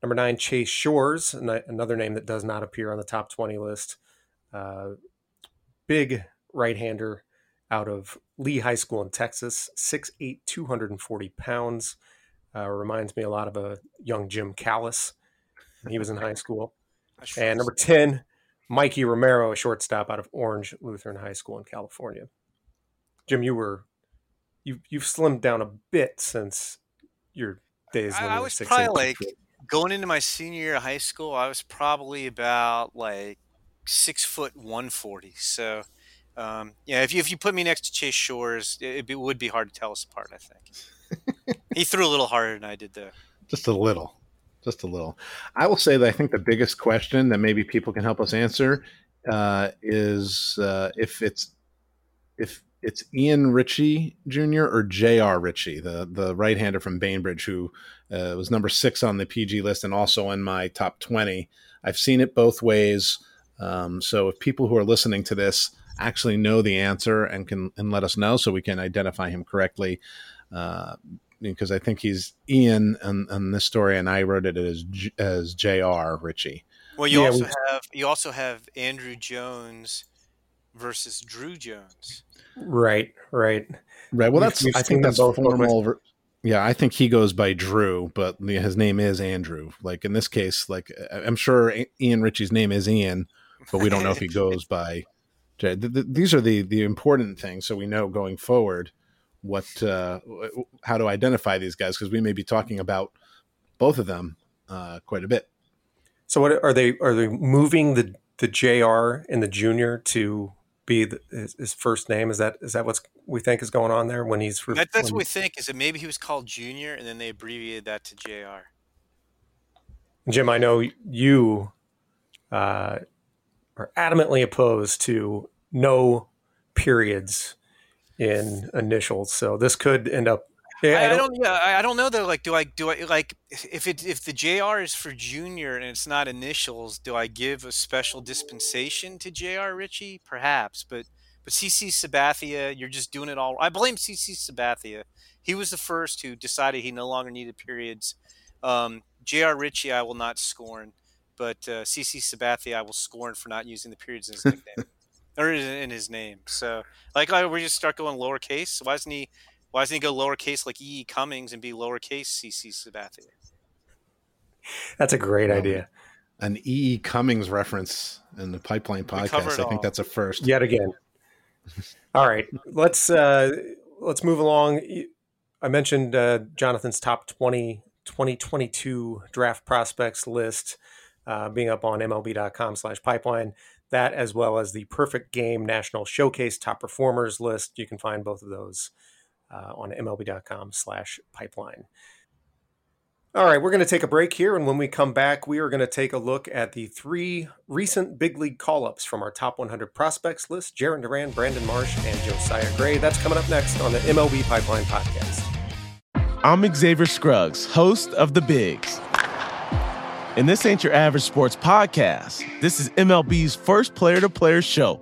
Number nine, Chase Shores, another name that does not appear on the top 20 list. Uh, big right hander out of Lee High School in Texas, 6'8, 240 pounds. Uh, reminds me a lot of a young Jim Callis. He was in high school. and number 10, Mikey Romero, a shortstop out of Orange Lutheran High School in California. Jim, you were you you've slimmed down a bit since your days. I, I was probably like going into my senior year of high school. I was probably about like six foot one forty. So um, yeah, if you if you put me next to Chase Shores, it, it would be hard to tell us apart. I think he threw a little harder than I did, though. Just a little, just a little. I will say that I think the biggest question that maybe people can help us answer uh, is uh, if it's if it's Ian Ritchie Jr. or J.R. Ritchie, the the right hander from Bainbridge, who uh, was number six on the PG list and also in my top twenty. I've seen it both ways. Um, so if people who are listening to this actually know the answer and can and let us know so we can identify him correctly. Uh, because I think he's Ian on, this story, and I wrote it as as J.R. Ritchie. Well, you yeah, also we, have you also have Andrew Jones versus Drew Jones. Right, right, right. Well, that's I think that's formal. Yeah, I think he goes by Drew, but his name is Andrew. Like in this case, like I'm sure Ian Ritchie's name is Ian, but we don't know if he goes by these are the the important things, so we know going forward what uh, how to identify these guys because we may be talking about both of them uh, quite a bit. So, what are they? Are they moving the the Jr. and the Junior to be the, his, his, first name? Is that is that what we think is going on there when he's? That, that's when what we think. Is that maybe he was called Junior and then they abbreviated that to Jr. Jim, I know you uh, are adamantly opposed to no periods in initials. So this could end up. Yeah, I, I, don't. Yeah, I don't know though. Like, do I do I like if it if the JR is for junior and it's not initials? Do I give a special dispensation to JR Ritchie? Perhaps, but but CC Sabathia, you're just doing it all. I blame CC Sabathia. He was the first who decided he no longer needed periods. Um, JR Ritchie, I will not scorn, but uh, CC Sabathia, I will scorn for not using the periods in his nickname or in his name. So like I we just start going lowercase. Why doesn't he why doesn't he go lowercase like E. Cummings and be lowercase CC Sabathia? That's a great um, idea. An E. Cummings reference in the Pipeline podcast. I think that's a first. Yet again. all right, let's uh, let's move along. I mentioned uh, Jonathan's top 20 2022 draft prospects list uh, being up on MLB.com slash pipeline that as well as the Perfect Game National Showcase Top Performers list. You can find both of those uh, on MLB.com slash pipeline. All right, we're going to take a break here. And when we come back, we are going to take a look at the three recent big league call ups from our top 100 prospects list Jarren Duran, Brandon Marsh, and Josiah Gray. That's coming up next on the MLB Pipeline Podcast. I'm Xavier Scruggs, host of The Bigs and this ain't your average sports podcast. This is MLB's first player to player show.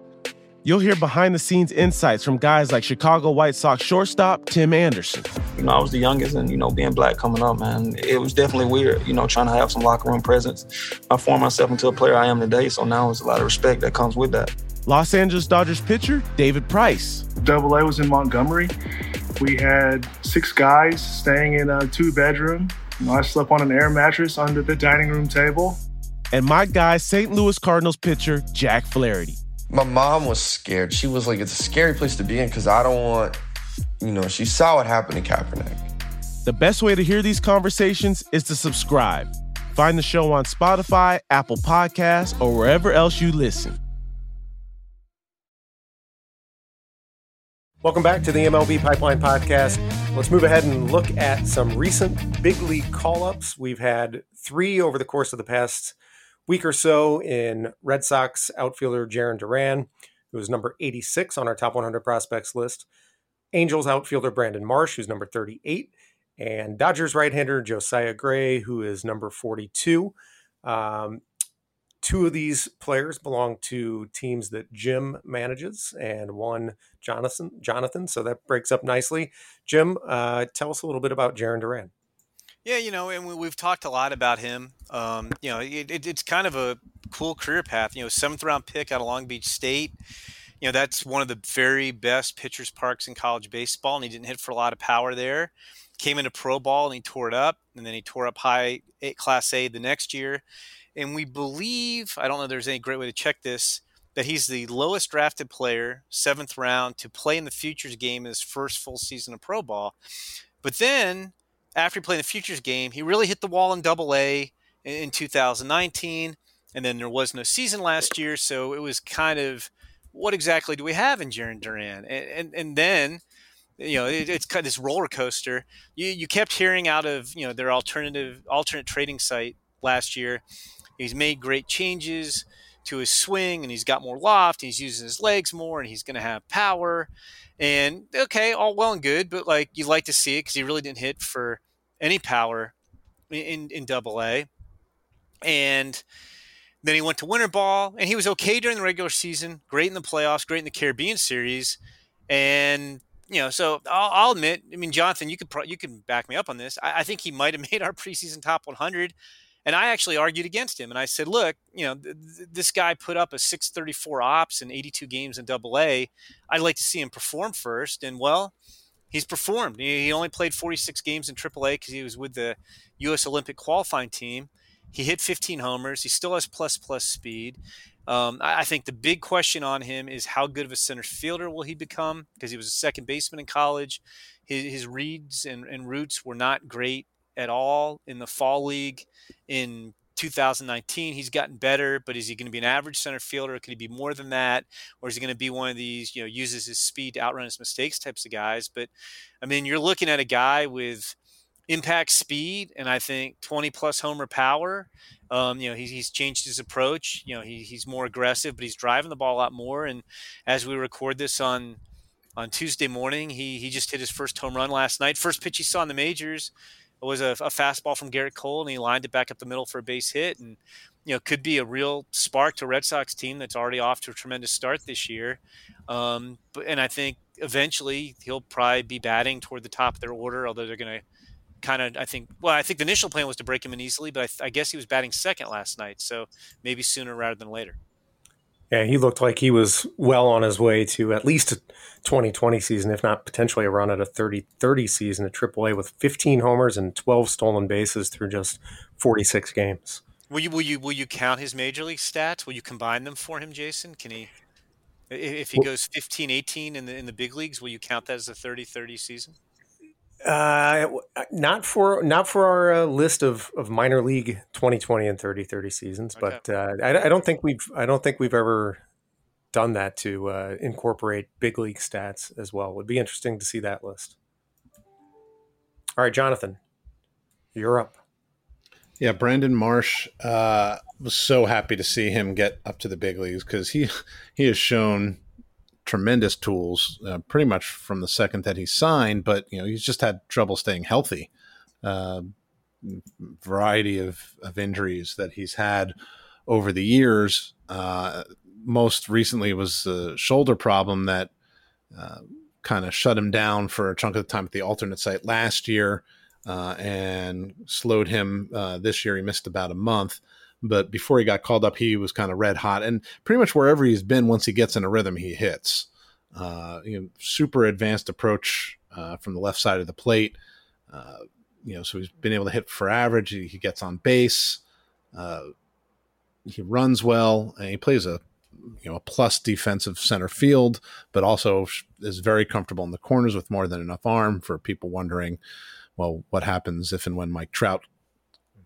You'll hear behind the scenes insights from guys like Chicago White Sox shortstop Tim Anderson. You know, I was the youngest, and, you know, being black coming up, man, it was definitely weird, you know, trying to have some locker room presence. I formed myself into a player I am today, so now there's a lot of respect that comes with that. Los Angeles Dodgers pitcher David Price. Double A was in Montgomery. We had six guys staying in a two bedroom I slept on an air mattress under the dining room table. And my guy, St. Louis Cardinals pitcher Jack Flaherty. My mom was scared. She was like, it's a scary place to be in because I don't want, you know, she saw what happened to Kaepernick. The best way to hear these conversations is to subscribe. Find the show on Spotify, Apple Podcasts, or wherever else you listen. Welcome back to the MLB Pipeline Podcast. Let's move ahead and look at some recent big league call ups. We've had three over the course of the past week or so in Red Sox outfielder Jarren Duran, who was number 86 on our top 100 prospects list. Angels outfielder Brandon Marsh, who's number 38, and Dodgers right-hander Josiah Gray, who is number 42. Um, two of these players belong to teams that Jim manages, and one Jonathan. Jonathan, so that breaks up nicely. Jim, uh, tell us a little bit about Jarren Duran. Yeah, you know, and we, have talked a lot about him. Um, you know, it, it, it's kind of a cool career path. You know, seventh round pick out of Long Beach State. You know, that's one of the very best pitchers parks in college baseball, and he didn't hit for a lot of power there. Came into pro ball and he tore it up, and then he tore up high class A the next year. And we believe, I don't know, there's any great way to check this, that he's the lowest drafted player, seventh round, to play in the futures game in his first full season of pro ball. But then after he played the futures game, he really hit the wall in double A in 2019. And then there was no season last year. So it was kind of what exactly do we have in Jarren Duran? And, and, and then, you know, it, it's kind of this roller coaster. You, you kept hearing out of, you know, their alternative, alternate trading site last year. He's made great changes to his swing and he's got more loft. he's using his legs more and he's going to have power. And okay, all well and good, but like you'd like to see it because he really didn't hit for any power in in Double A. And then he went to winter ball, and he was okay during the regular season, great in the playoffs, great in the Caribbean Series, and you know, so I'll, I'll admit, I mean, Jonathan, you could pro- you can back me up on this. I, I think he might have made our preseason top 100 and I actually argued against him. And I said, look, you know, th- this guy put up a 634 ops in 82 games in double A. I'd like to see him perform first. And well, he's performed. He only played 46 games in triple A because he was with the U.S. Olympic qualifying team. He hit 15 homers. He still has plus plus speed. Um, I, I think the big question on him is how good of a center fielder will he become? Because he was a second baseman in college. His, his reads and, and routes were not great at all in the fall league in 2019. He's gotten better, but is he going to be an average center fielder? Could he be more than that? Or is he going to be one of these, you know, uses his speed to outrun his mistakes types of guys? But I mean, you're looking at a guy with impact speed and I think 20 plus homer power. Um, you know, he's, he's changed his approach. You know, he, he's more aggressive, but he's driving the ball a lot more. And as we record this on on Tuesday morning, he he just hit his first home run last night. First pitch he saw in the majors it was a, a, fastball from Gerrit Cole, and he lined it back up the middle for a base hit, and you know could be a real spark to Red Sox team that's already off to a tremendous start this year. Um, but and I think eventually he'll probably be batting toward the top of their order, although they're going to kind of I think well I think the initial plan was to break him in easily, but I, I guess he was batting second last night, so maybe sooner rather than later. Yeah, he looked like he was well on his way to at least a 2020 season, if not potentially a run at a 30 30 season at AAA with 15 homers and 12 stolen bases through just 46 games. Will you will you will you count his major league stats? Will you combine them for him, Jason? Can he if he goes 15 18 in the in the big leagues, will you count that as a 30 30 season? Uh, not for not for our uh, list of, of minor league 2020 and 30 30 seasons, okay. but uh, I, I, don't think we've I don't think we've ever done that to uh, incorporate big league stats as well. It would be interesting to see that list. All right, Jonathan, you're up. Yeah, Brandon Marsh uh, was so happy to see him get up to the big leagues because he he has shown tremendous tools uh, pretty much from the second that he signed, but you know he's just had trouble staying healthy. Uh, variety of, of injuries that he's had over the years. Uh, most recently was a shoulder problem that uh, kind of shut him down for a chunk of the time at the alternate site last year uh, and slowed him uh, this year. He missed about a month. But before he got called up, he was kind of red hot, and pretty much wherever he's been, once he gets in a rhythm, he hits. Uh, you know, super advanced approach uh, from the left side of the plate. Uh, you know, so he's been able to hit for average. He, he gets on base. Uh, he runs well, and he plays a you know a plus defensive center field, but also is very comfortable in the corners with more than enough arm for people wondering, well, what happens if and when Mike Trout,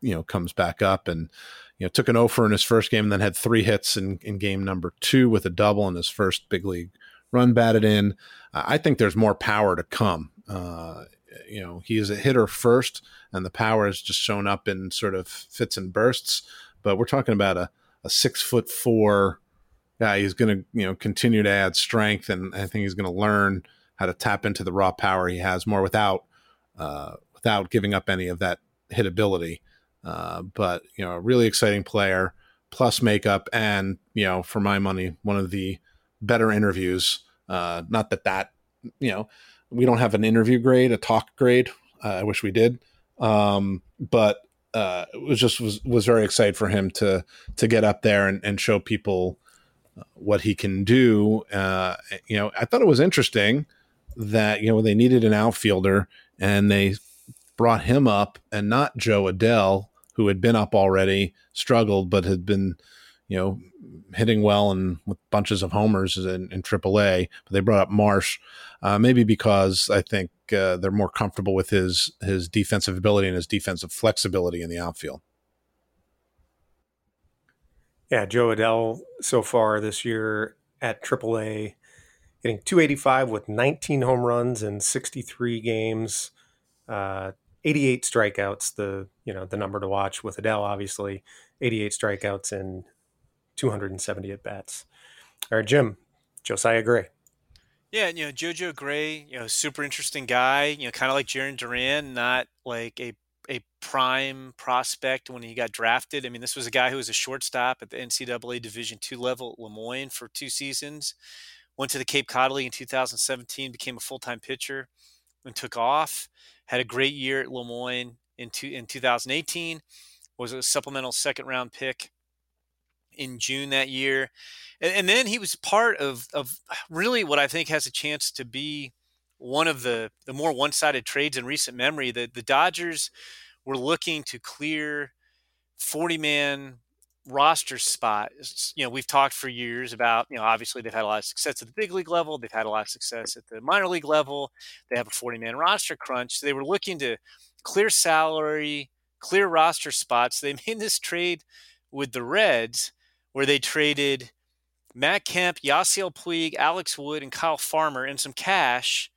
you know, comes back up and you know, took an offer in his first game and then had three hits in, in game number two with a double in his first big league run batted in. I think there's more power to come. Uh, you know, he is a hitter first, and the power has just shown up in sort of fits and bursts. but we're talking about a, a six foot four guy. He's going to you know continue to add strength, and I think he's going to learn how to tap into the raw power he has more without uh, without giving up any of that hit hitability. Uh, but you know, a really exciting player plus makeup, and you know, for my money, one of the better interviews. Uh, not that that you know we don't have an interview grade, a talk grade. Uh, I wish we did, um, but uh, it was just was was very excited for him to to get up there and, and show people uh, what he can do. Uh, you know, I thought it was interesting that you know they needed an outfielder and they brought him up and not Jo Adell, who had been up already, struggled but had been you know hitting well and with bunches of homers in, in AAA. But they brought up Marsh, uh, maybe because I think uh, they're more comfortable with his his defensive ability and his defensive flexibility in the outfield. Yeah, Jo Adell so far this year at AAA, hitting 285 with 19 home runs in 63 games, uh, 88 strikeouts. The you know the number to watch with Adell, obviously, 88 strikeouts and 270 at bats. All right, Jim, Josiah Gray. Yeah, you know, JoJo Gray, you know, super interesting guy, you know, kind of like Jarren Duran, not like a a prime prospect when he got drafted. I mean, this was a guy who was a shortstop at the NCAA Division two level at Le Moyne for two seasons. Went to the Cape Cod League in 2017, became a full time pitcher, and took off. Had a great year at Le Moyne in two, in 2018. Was a supplemental second round pick in June that year. And, and, then he was part of, of really what I think has a chance to be one of the, the more one sided trades in recent memory. That the Dodgers were looking to clear 40 man roster spot. You know, we've talked for years about, you know, obviously they've had a lot of success at the big league level, they've had a lot of success at the minor league level, they have a 40 man roster crunch. So they were looking to clear salary, clear roster spots. They made this trade with the Reds where they traded Matt Kemp, Yasiel Puig, Alex Wood, and Kyle Farmer and some cash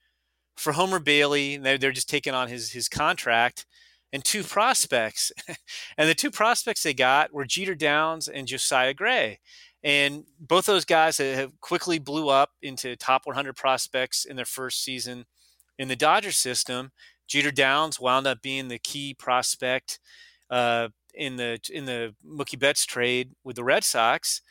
for Homer Bailey. They're, they're just taking on his his contract and two prospects. and the two prospects they got were Jeter Downs and Josiah Gray. And both those guys have quickly blew up into top 100 prospects in their first season in the Dodger system. Jeter Downs wound up being the key prospect uh, in the in the Mookie Betts trade with the Red Sox,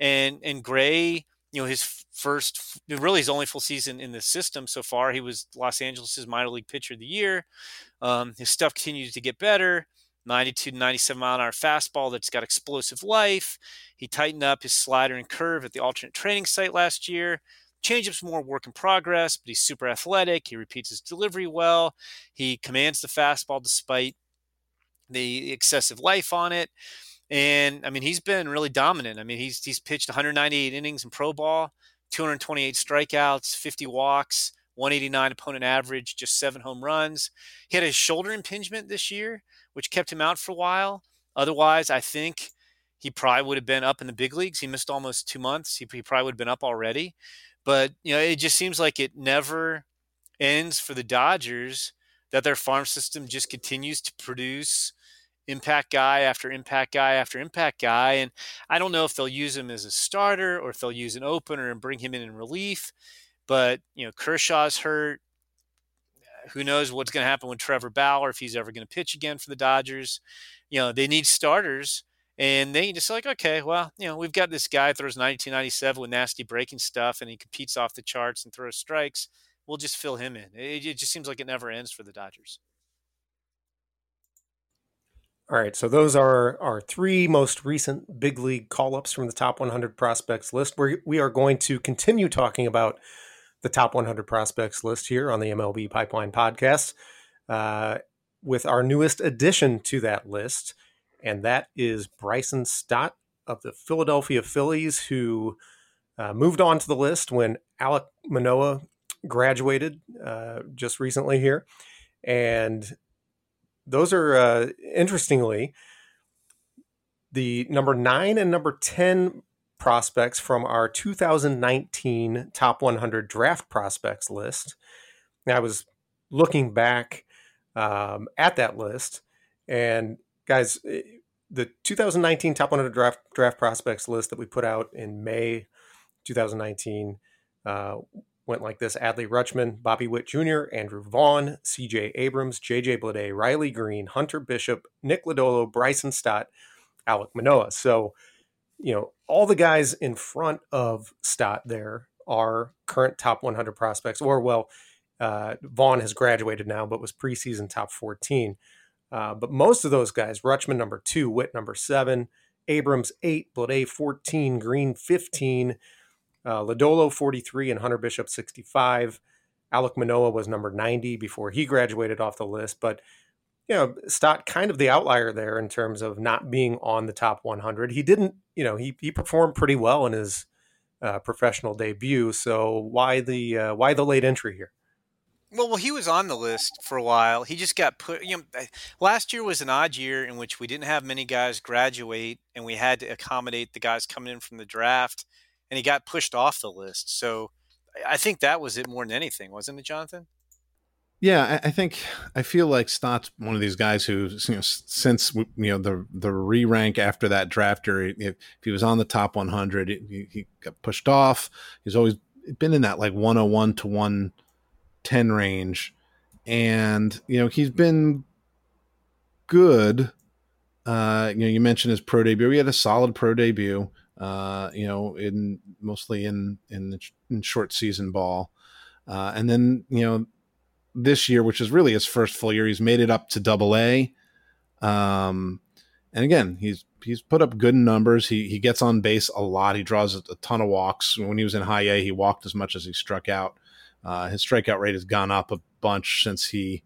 and and Gray, you know, his first really his only full season in the system so far. He was Los Angeles's minor league pitcher of the year. Um, his stuff continues to get better. 92 to 97 mile an hour fastball that's got explosive life. He tightened up his slider and curve at the alternate training site last year. Changeup's more work in progress, but he's super athletic. He repeats his delivery well. He commands the fastball despite the excessive life on it. And I mean, he's been really dominant. I mean, he's he's pitched 198 innings in pro ball, 228 strikeouts, 50 walks, 189 opponent average, just seven home runs. He had a shoulder impingement this year, which kept him out for a while. Otherwise, I think he probably would have been up in the big leagues. He missed almost two months. He, he probably would have been up already. But you know, it just seems like it never ends for the Dodgers that their farm system just continues to produce impact guy after impact guy after impact guy. And I don't know if they'll use him as a starter or if they'll use an opener and bring him in in relief. But, you know, Kershaw's hurt. Who knows what's going to happen with Trevor Bauer if he's ever going to pitch again for the Dodgers. You know, they need starters. And they just like, okay, well, you know, we've got this guy throws 1997 with nasty breaking stuff and he competes off the charts and throws strikes we'll just fill him in. It, it just seems like it never ends for the Dodgers. All right, so those are our three most recent big league call ups from the top 100 prospects list. We're, we are going to continue talking about the top 100 prospects list here on the MLB Pipeline podcast uh, with our newest addition to that list, and that is Bryson Stott of the Philadelphia Phillies, who uh, moved on to the list when Alek Manoah graduated uh, just recently here, and those are uh, interestingly the number nine and number ten prospects from our 2019 top 100 draft prospects list. Now, I was looking back um, at that list, and guys, eh, the 2019 top 100 draft draft prospects list that we put out in May 2019 uh, went like this: Adley Rutschman, Bobby Witt Jr., Andrew Vaughn, C.J. Abrams, J.J. Bleday, Riley Greene, Hunter Bishop, Nick Lodolo, Bryson Stott, Alek Manoah. So, you know, all the guys in front of Stott there are current top 100 prospects, or well, uh, Vaughn has graduated now, but was preseason top 14. Uh, but most of those guys, Rutschman number two, Witt number seven, Abrams eight, Bleday 14, Greene 15, uh, Lodolo 43, and Hunter Bishop 65. Alek Manoah was number 90 before he graduated off the list. But, you know, Stott kind of the outlier there in terms of not being on the top 100. He didn't, you know, he, he performed pretty well in his uh, professional debut. So why the uh, why the late entry here? Well, well, he was on the list for a while. He just got put. You know, last year was an odd year in which we didn't have many guys graduate, and we had to accommodate the guys coming in from the draft, and he got pushed off the list. So, I think that was it more than anything, wasn't it, Jonathan? Yeah, I, I think I feel like Stott's one of these guys who, you know, since you know the the re rank after that drafter, if, if he was on the top 100, he, he got pushed off. He's always been in that like 101 to 110 range, and you know he's been good. Uh, you know, you mentioned his pro debut. He had a solid pro debut. Uh, you know, in mostly in in, in short season ball, uh, and then you know this year, which is really his first full year. He's made it up to double A. Um, and again, he's he's put up good numbers. He he gets on base a lot. He draws a, a ton of walks. When he was in high A, he walked as much as he struck out. Uh, his strikeout rate has gone up a bunch since he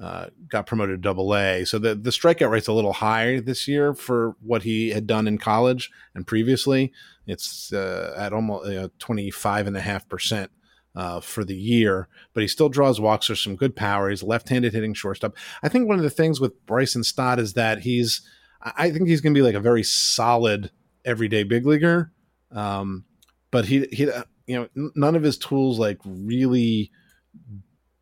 uh, got promoted to double A. So the, the strikeout rate's a little high this year for what he had done in college and previously. It's uh, at almost uh, 25.5% uh, for the year, but he still draws walks. There's some good power. He's left-handed hitting shortstop. I think one of the things with Bryson Stott is that he's, I think he's going to be like a very solid everyday big leaguer. Um, but he, he, you know, none of his tools like really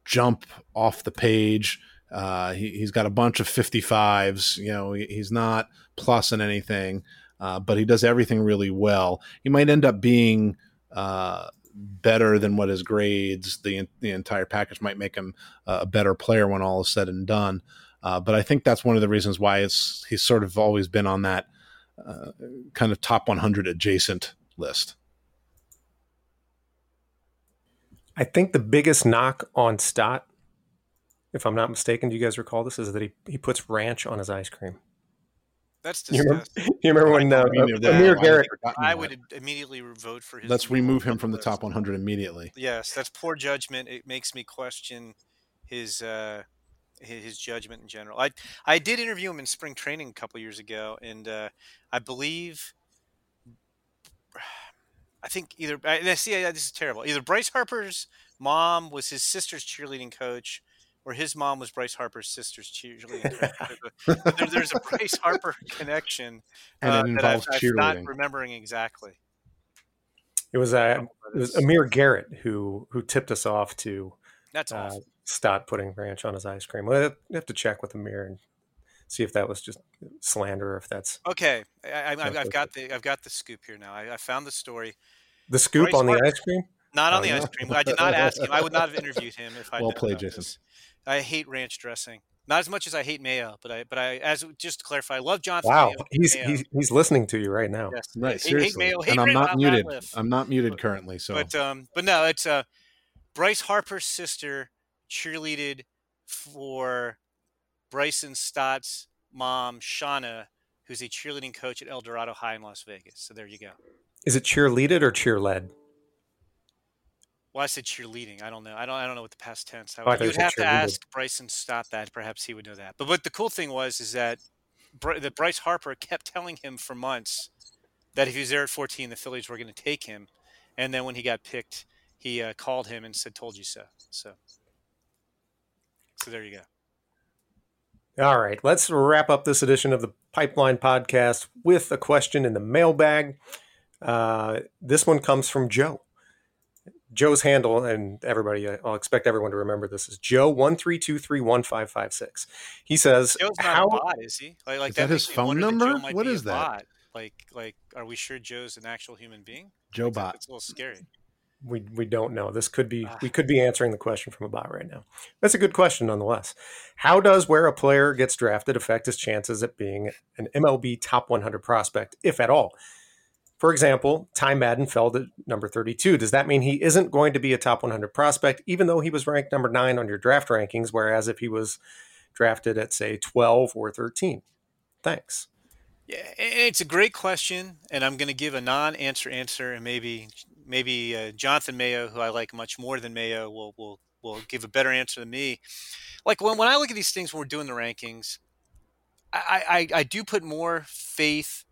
jump off the page. Uh, he, has got a bunch of 55s. You know, he, he's not plus in anything, uh, but he does everything really well. He might end up being uh, better than what his grades, the the entire package might make him a better player when all is said and done. Uh, but I think that's one of the reasons why it's he's sort of always been on that uh, kind of top 100 adjacent list. I think the biggest knock on Stott, if I'm not mistaken, do you guys recall this, is that he, he puts ranch on his ice cream. That's You remember, disgusting. you remember when uh, Amir Garrett? I would immediately vote for his. Let's remove him from the top 100 immediately. Yes, that's poor judgment. It makes me question his uh, his, his judgment in general. I I did interview him in spring training a couple years ago, and uh, I believe I think either I see yeah, this is terrible. Either Bryce Harper's mom was his sister's cheerleading coach, or his mom was Bryce Harper's sister's cheerleading coach. There, there's a Bryce Harper connection And uh, that I've, involves I'm not remembering exactly. It was, uh, it was Amir Garrett who who tipped us off to That's uh, awful. Stott putting ranch on his ice cream. We'll have to check with Amir and see if that was just slander or if that's Okay, I, I, I've, I've got the I've got the scoop here now. I, I found the story. The scoop Bryce on the ice cream. Not on Oh, the yeah. ice cream. I did not ask him. I would not have interviewed him if I. Well played, Jason. this. I hate ranch dressing. Not as much as I hate mayo, but I but I as just to clarify, I love Jonathan. Wow, Mayo. he's, Mayo. he's he's listening to you right now. Yes. Right, Hate- hate seriously. mayo, hate and I'm not muted. I'm not muted currently, so But um, but no, it's uh, Bryce Harper's sister cheerleaded for Bryson Stott's mom, Shauna, who's a cheerleading coach at El Dorado High in Las Vegas. So there you go. Is it cheerleaded or cheer led? Well, I said cheerleading. I don't know. I don't. I don't know what the past tense. I Oh, I you you'd have to ask Bryson Stott that. Perhaps he would know that. But what the cool thing was is that Br- that Bryce Harper kept telling him for months that if he was there at 14, the Phillies were going to take him. And then when he got picked, he uh, called him and said, "Told you so." So, so there you go. All right, let's wrap up this edition of the Pipeline Podcast with a question in the mailbag. Uh, this one comes from Joe. Joe's handle, and everybody, I'll expect everyone to remember this is Joe one three two three one five five six. He says, Joe's not "How a bot, is he? Like, like Is that his phone number? Joe might What be a is that? bot. Like, like, are we sure Joe's an actual human being? Joe Like, Bot. It's a little scary. we we don't know. This could be we could be answering the question from a bot right now. That's a good question nonetheless. How does where a player gets drafted affect his chances at being an MLB top 100 prospect, if at all? For example, Ty Madden fell to number 32. Does that mean he isn't going to be a top 100 prospect, even though he was ranked number nine on your draft rankings? Whereas if he was drafted at say 12 or 13, thanks. Yeah, it's a great question, and I'm going to give a non-answer answer, and maybe maybe uh, Jonathan Mayo, who I like much more than Mayo, will will will give a better answer than me. Like when when I look at these things when we're doing the rankings, I I, I do put more faith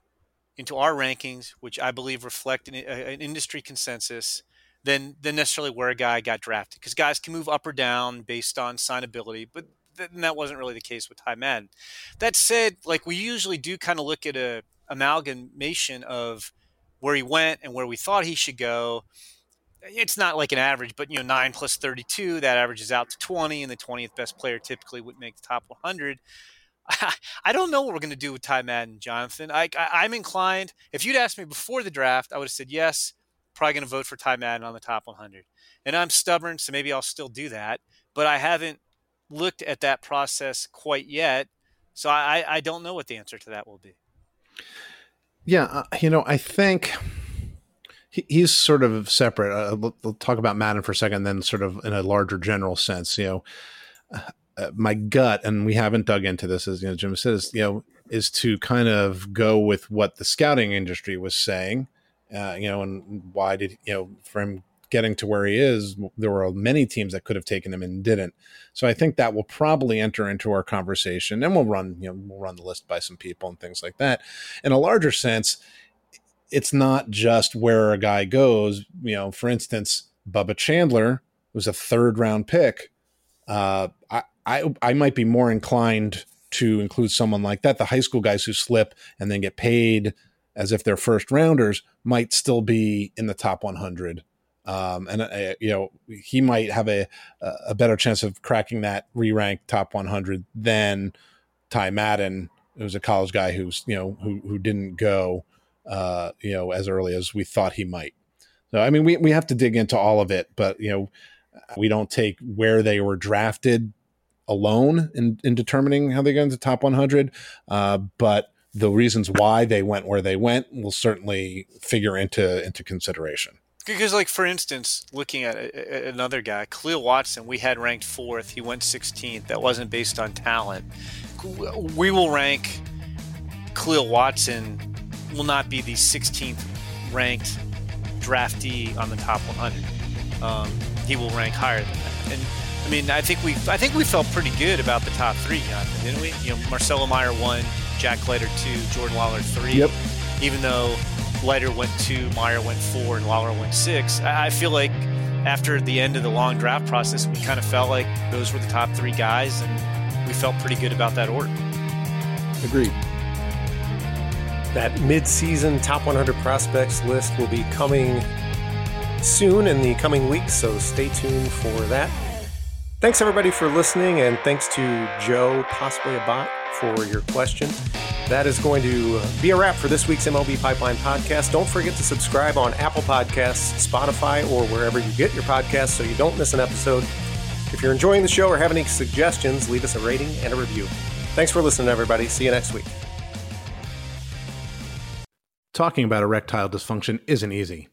into our rankings, which I believe reflect an, an industry consensus, than than necessarily where a guy got drafted. Because guys can move up or down based on signability, but th- that wasn't really the case with Ty Madden. That said, like we usually do kind of look at a amalgamation of where he went and where we thought he should go. It's not like an average, but you know, nine plus thirty-two, that averages out to twenty, and the twentieth best player typically would make the top one hundred. I don't know what we're going to do with Ty Madden, Jonathan. I, I, am inclined. If you'd asked me before the draft, I would have said yes. Probably going to vote for Ty Madden on the top 100. And I'm stubborn, so maybe I'll still do that. But I haven't looked at that process quite yet, so I, I don't know what the answer to that will be. Yeah, uh, you know, I think he, he's sort of separate. Uh, we'll, we'll talk about Madden for a second, then sort of in a larger general sense. You know, uh, my gut, and we haven't dug into this, as you know, Jim says, you know, is to kind of go with what the scouting industry was saying. Uh, you know, and why did you know from getting to where he is, there were many teams that could have taken him and didn't. So I think that will probably enter into our conversation, and we'll run, you know, we'll run the list by some people and things like that. In a larger sense, it's not just where a guy goes. You know, for instance, Bubba Chandler was a third round pick. Uh, I, I I might be more inclined to include someone like that. The high school guys who slip and then get paid as if they're first rounders might still be in the top 100 um, and uh, you know he might have a a better chance of cracking that re-ranked top 100 than Ty Madden, who was a college guy who's you know who who didn't go uh, you know as early as we thought he might. So I mean we we have to dig into all of it, but you know we don't take where they were drafted alone in, in determining how they get into top 100, uh, but the reasons why they went where they went will certainly figure into into consideration. Because, like for instance, looking at a, a, another guy, Khalil Watson, we had ranked fourth. He went 16th. That wasn't based on talent. We will rank Khalil Watson will not be the 16th ranked draftee on the top 100. Um, he will rank higher than that. And I mean, I think we I think we felt pretty good about the top three, Jonathan, didn't we? You know, Marcelo Mayer one, Jack Leiter two, Jordan Lawlar three. Yep. Even though Leiter went two, Meyer went four, and Waller went six. I feel like after the end of the long draft process, we kind of felt like those were the top three guys, and we felt pretty good about that order. Agreed. That mid-season top 100 prospects list will be coming soon in the coming weeks, so stay tuned for that. Thanks everybody for listening, and thanks to Joe, possibly a bot, for your question. That is going to uh, be a wrap for this week's MLB Pipeline podcast. Don't forget to subscribe on Apple Podcasts, Spotify, or wherever you get your podcasts so you don't miss an episode. If you're enjoying the show or have any suggestions, leave us a rating and a review. Thanks for listening, everybody. See you next week. Talking about erectile dysfunction isn't easy.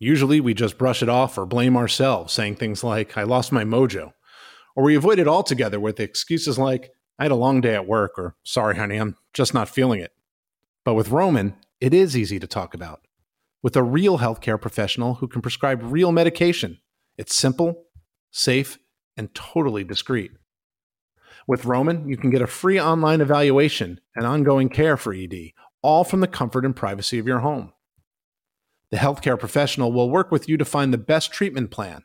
Usually we just brush it off or blame ourselves, saying things like, I lost my mojo. Or we avoid it altogether with excuses like, I had a long day at work, or sorry, honey, I'm just not feeling it. But with Roman, it is easy to talk about. With a real healthcare professional who can prescribe real medication, it's simple, safe, and totally discreet. With Roman, you can get a free online evaluation and ongoing care for ED, all from the comfort and privacy of your home. The healthcare professional will work with you to find the best treatment plan.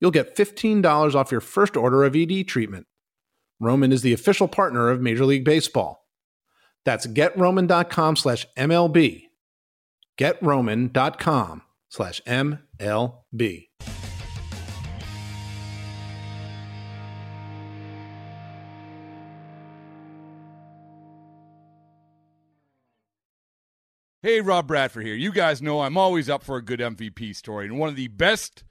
you'll get $15 off your first order of ED treatment. Roman is the official partner of Major League Baseball. That's getroman.com slash MLB. Getroman.com slash MLB. Hey, Rob Bradford here. You guys know I'm always up for a good MVP story, and one of the best